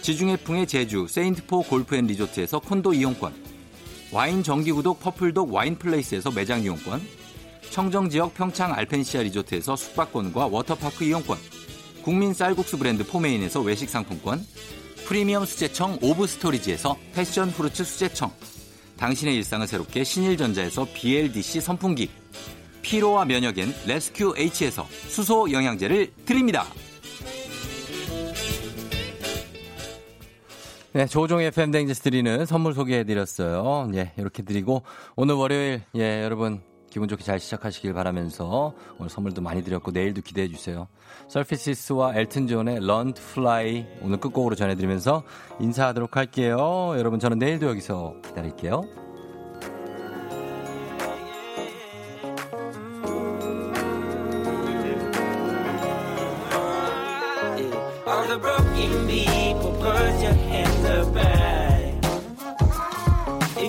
지중해풍의 제주 세인트포 골프앤리조트에서 콘도 이용권. 와인 정기구독 퍼플독 와인플레이스에서 매장 이용권. 청정지역 평창 알펜시아 리조트에서 숙박권과 워터파크 이용권. 국민 쌀국수 브랜드 포메인에서 외식 상품권. 프리미엄 수제청 오브 스토리지에서 passion fruits 수제청. 당신의 일상을 새롭게 신일전자에서 BLDC 선풍기. 피로와 면역엔 레스큐 H에서 수소 영양제를 드립니다. 네, 조우종의 FM 대행진에서 드리는 선물 소개해드렸어요. 예, 이렇게 드리고 오늘 월요일 예 여러분 기분 좋게 잘 시작하시길 바라면서 오늘 선물도 많이 드렸고 내일도 기대해 주세요. 서피시스와 엘튼 존의 to Fly 오늘 끝곡으로 전해드리면서 인사하도록 할게요. 여러분 저는 내일도 여기서 기다릴게요.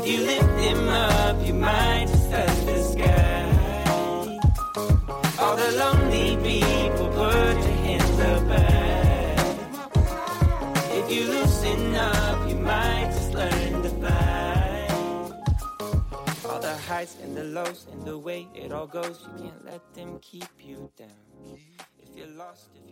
You lift them up, you might highs and the lows and the way it all goes. You can't let them keep you down. If you're lost, if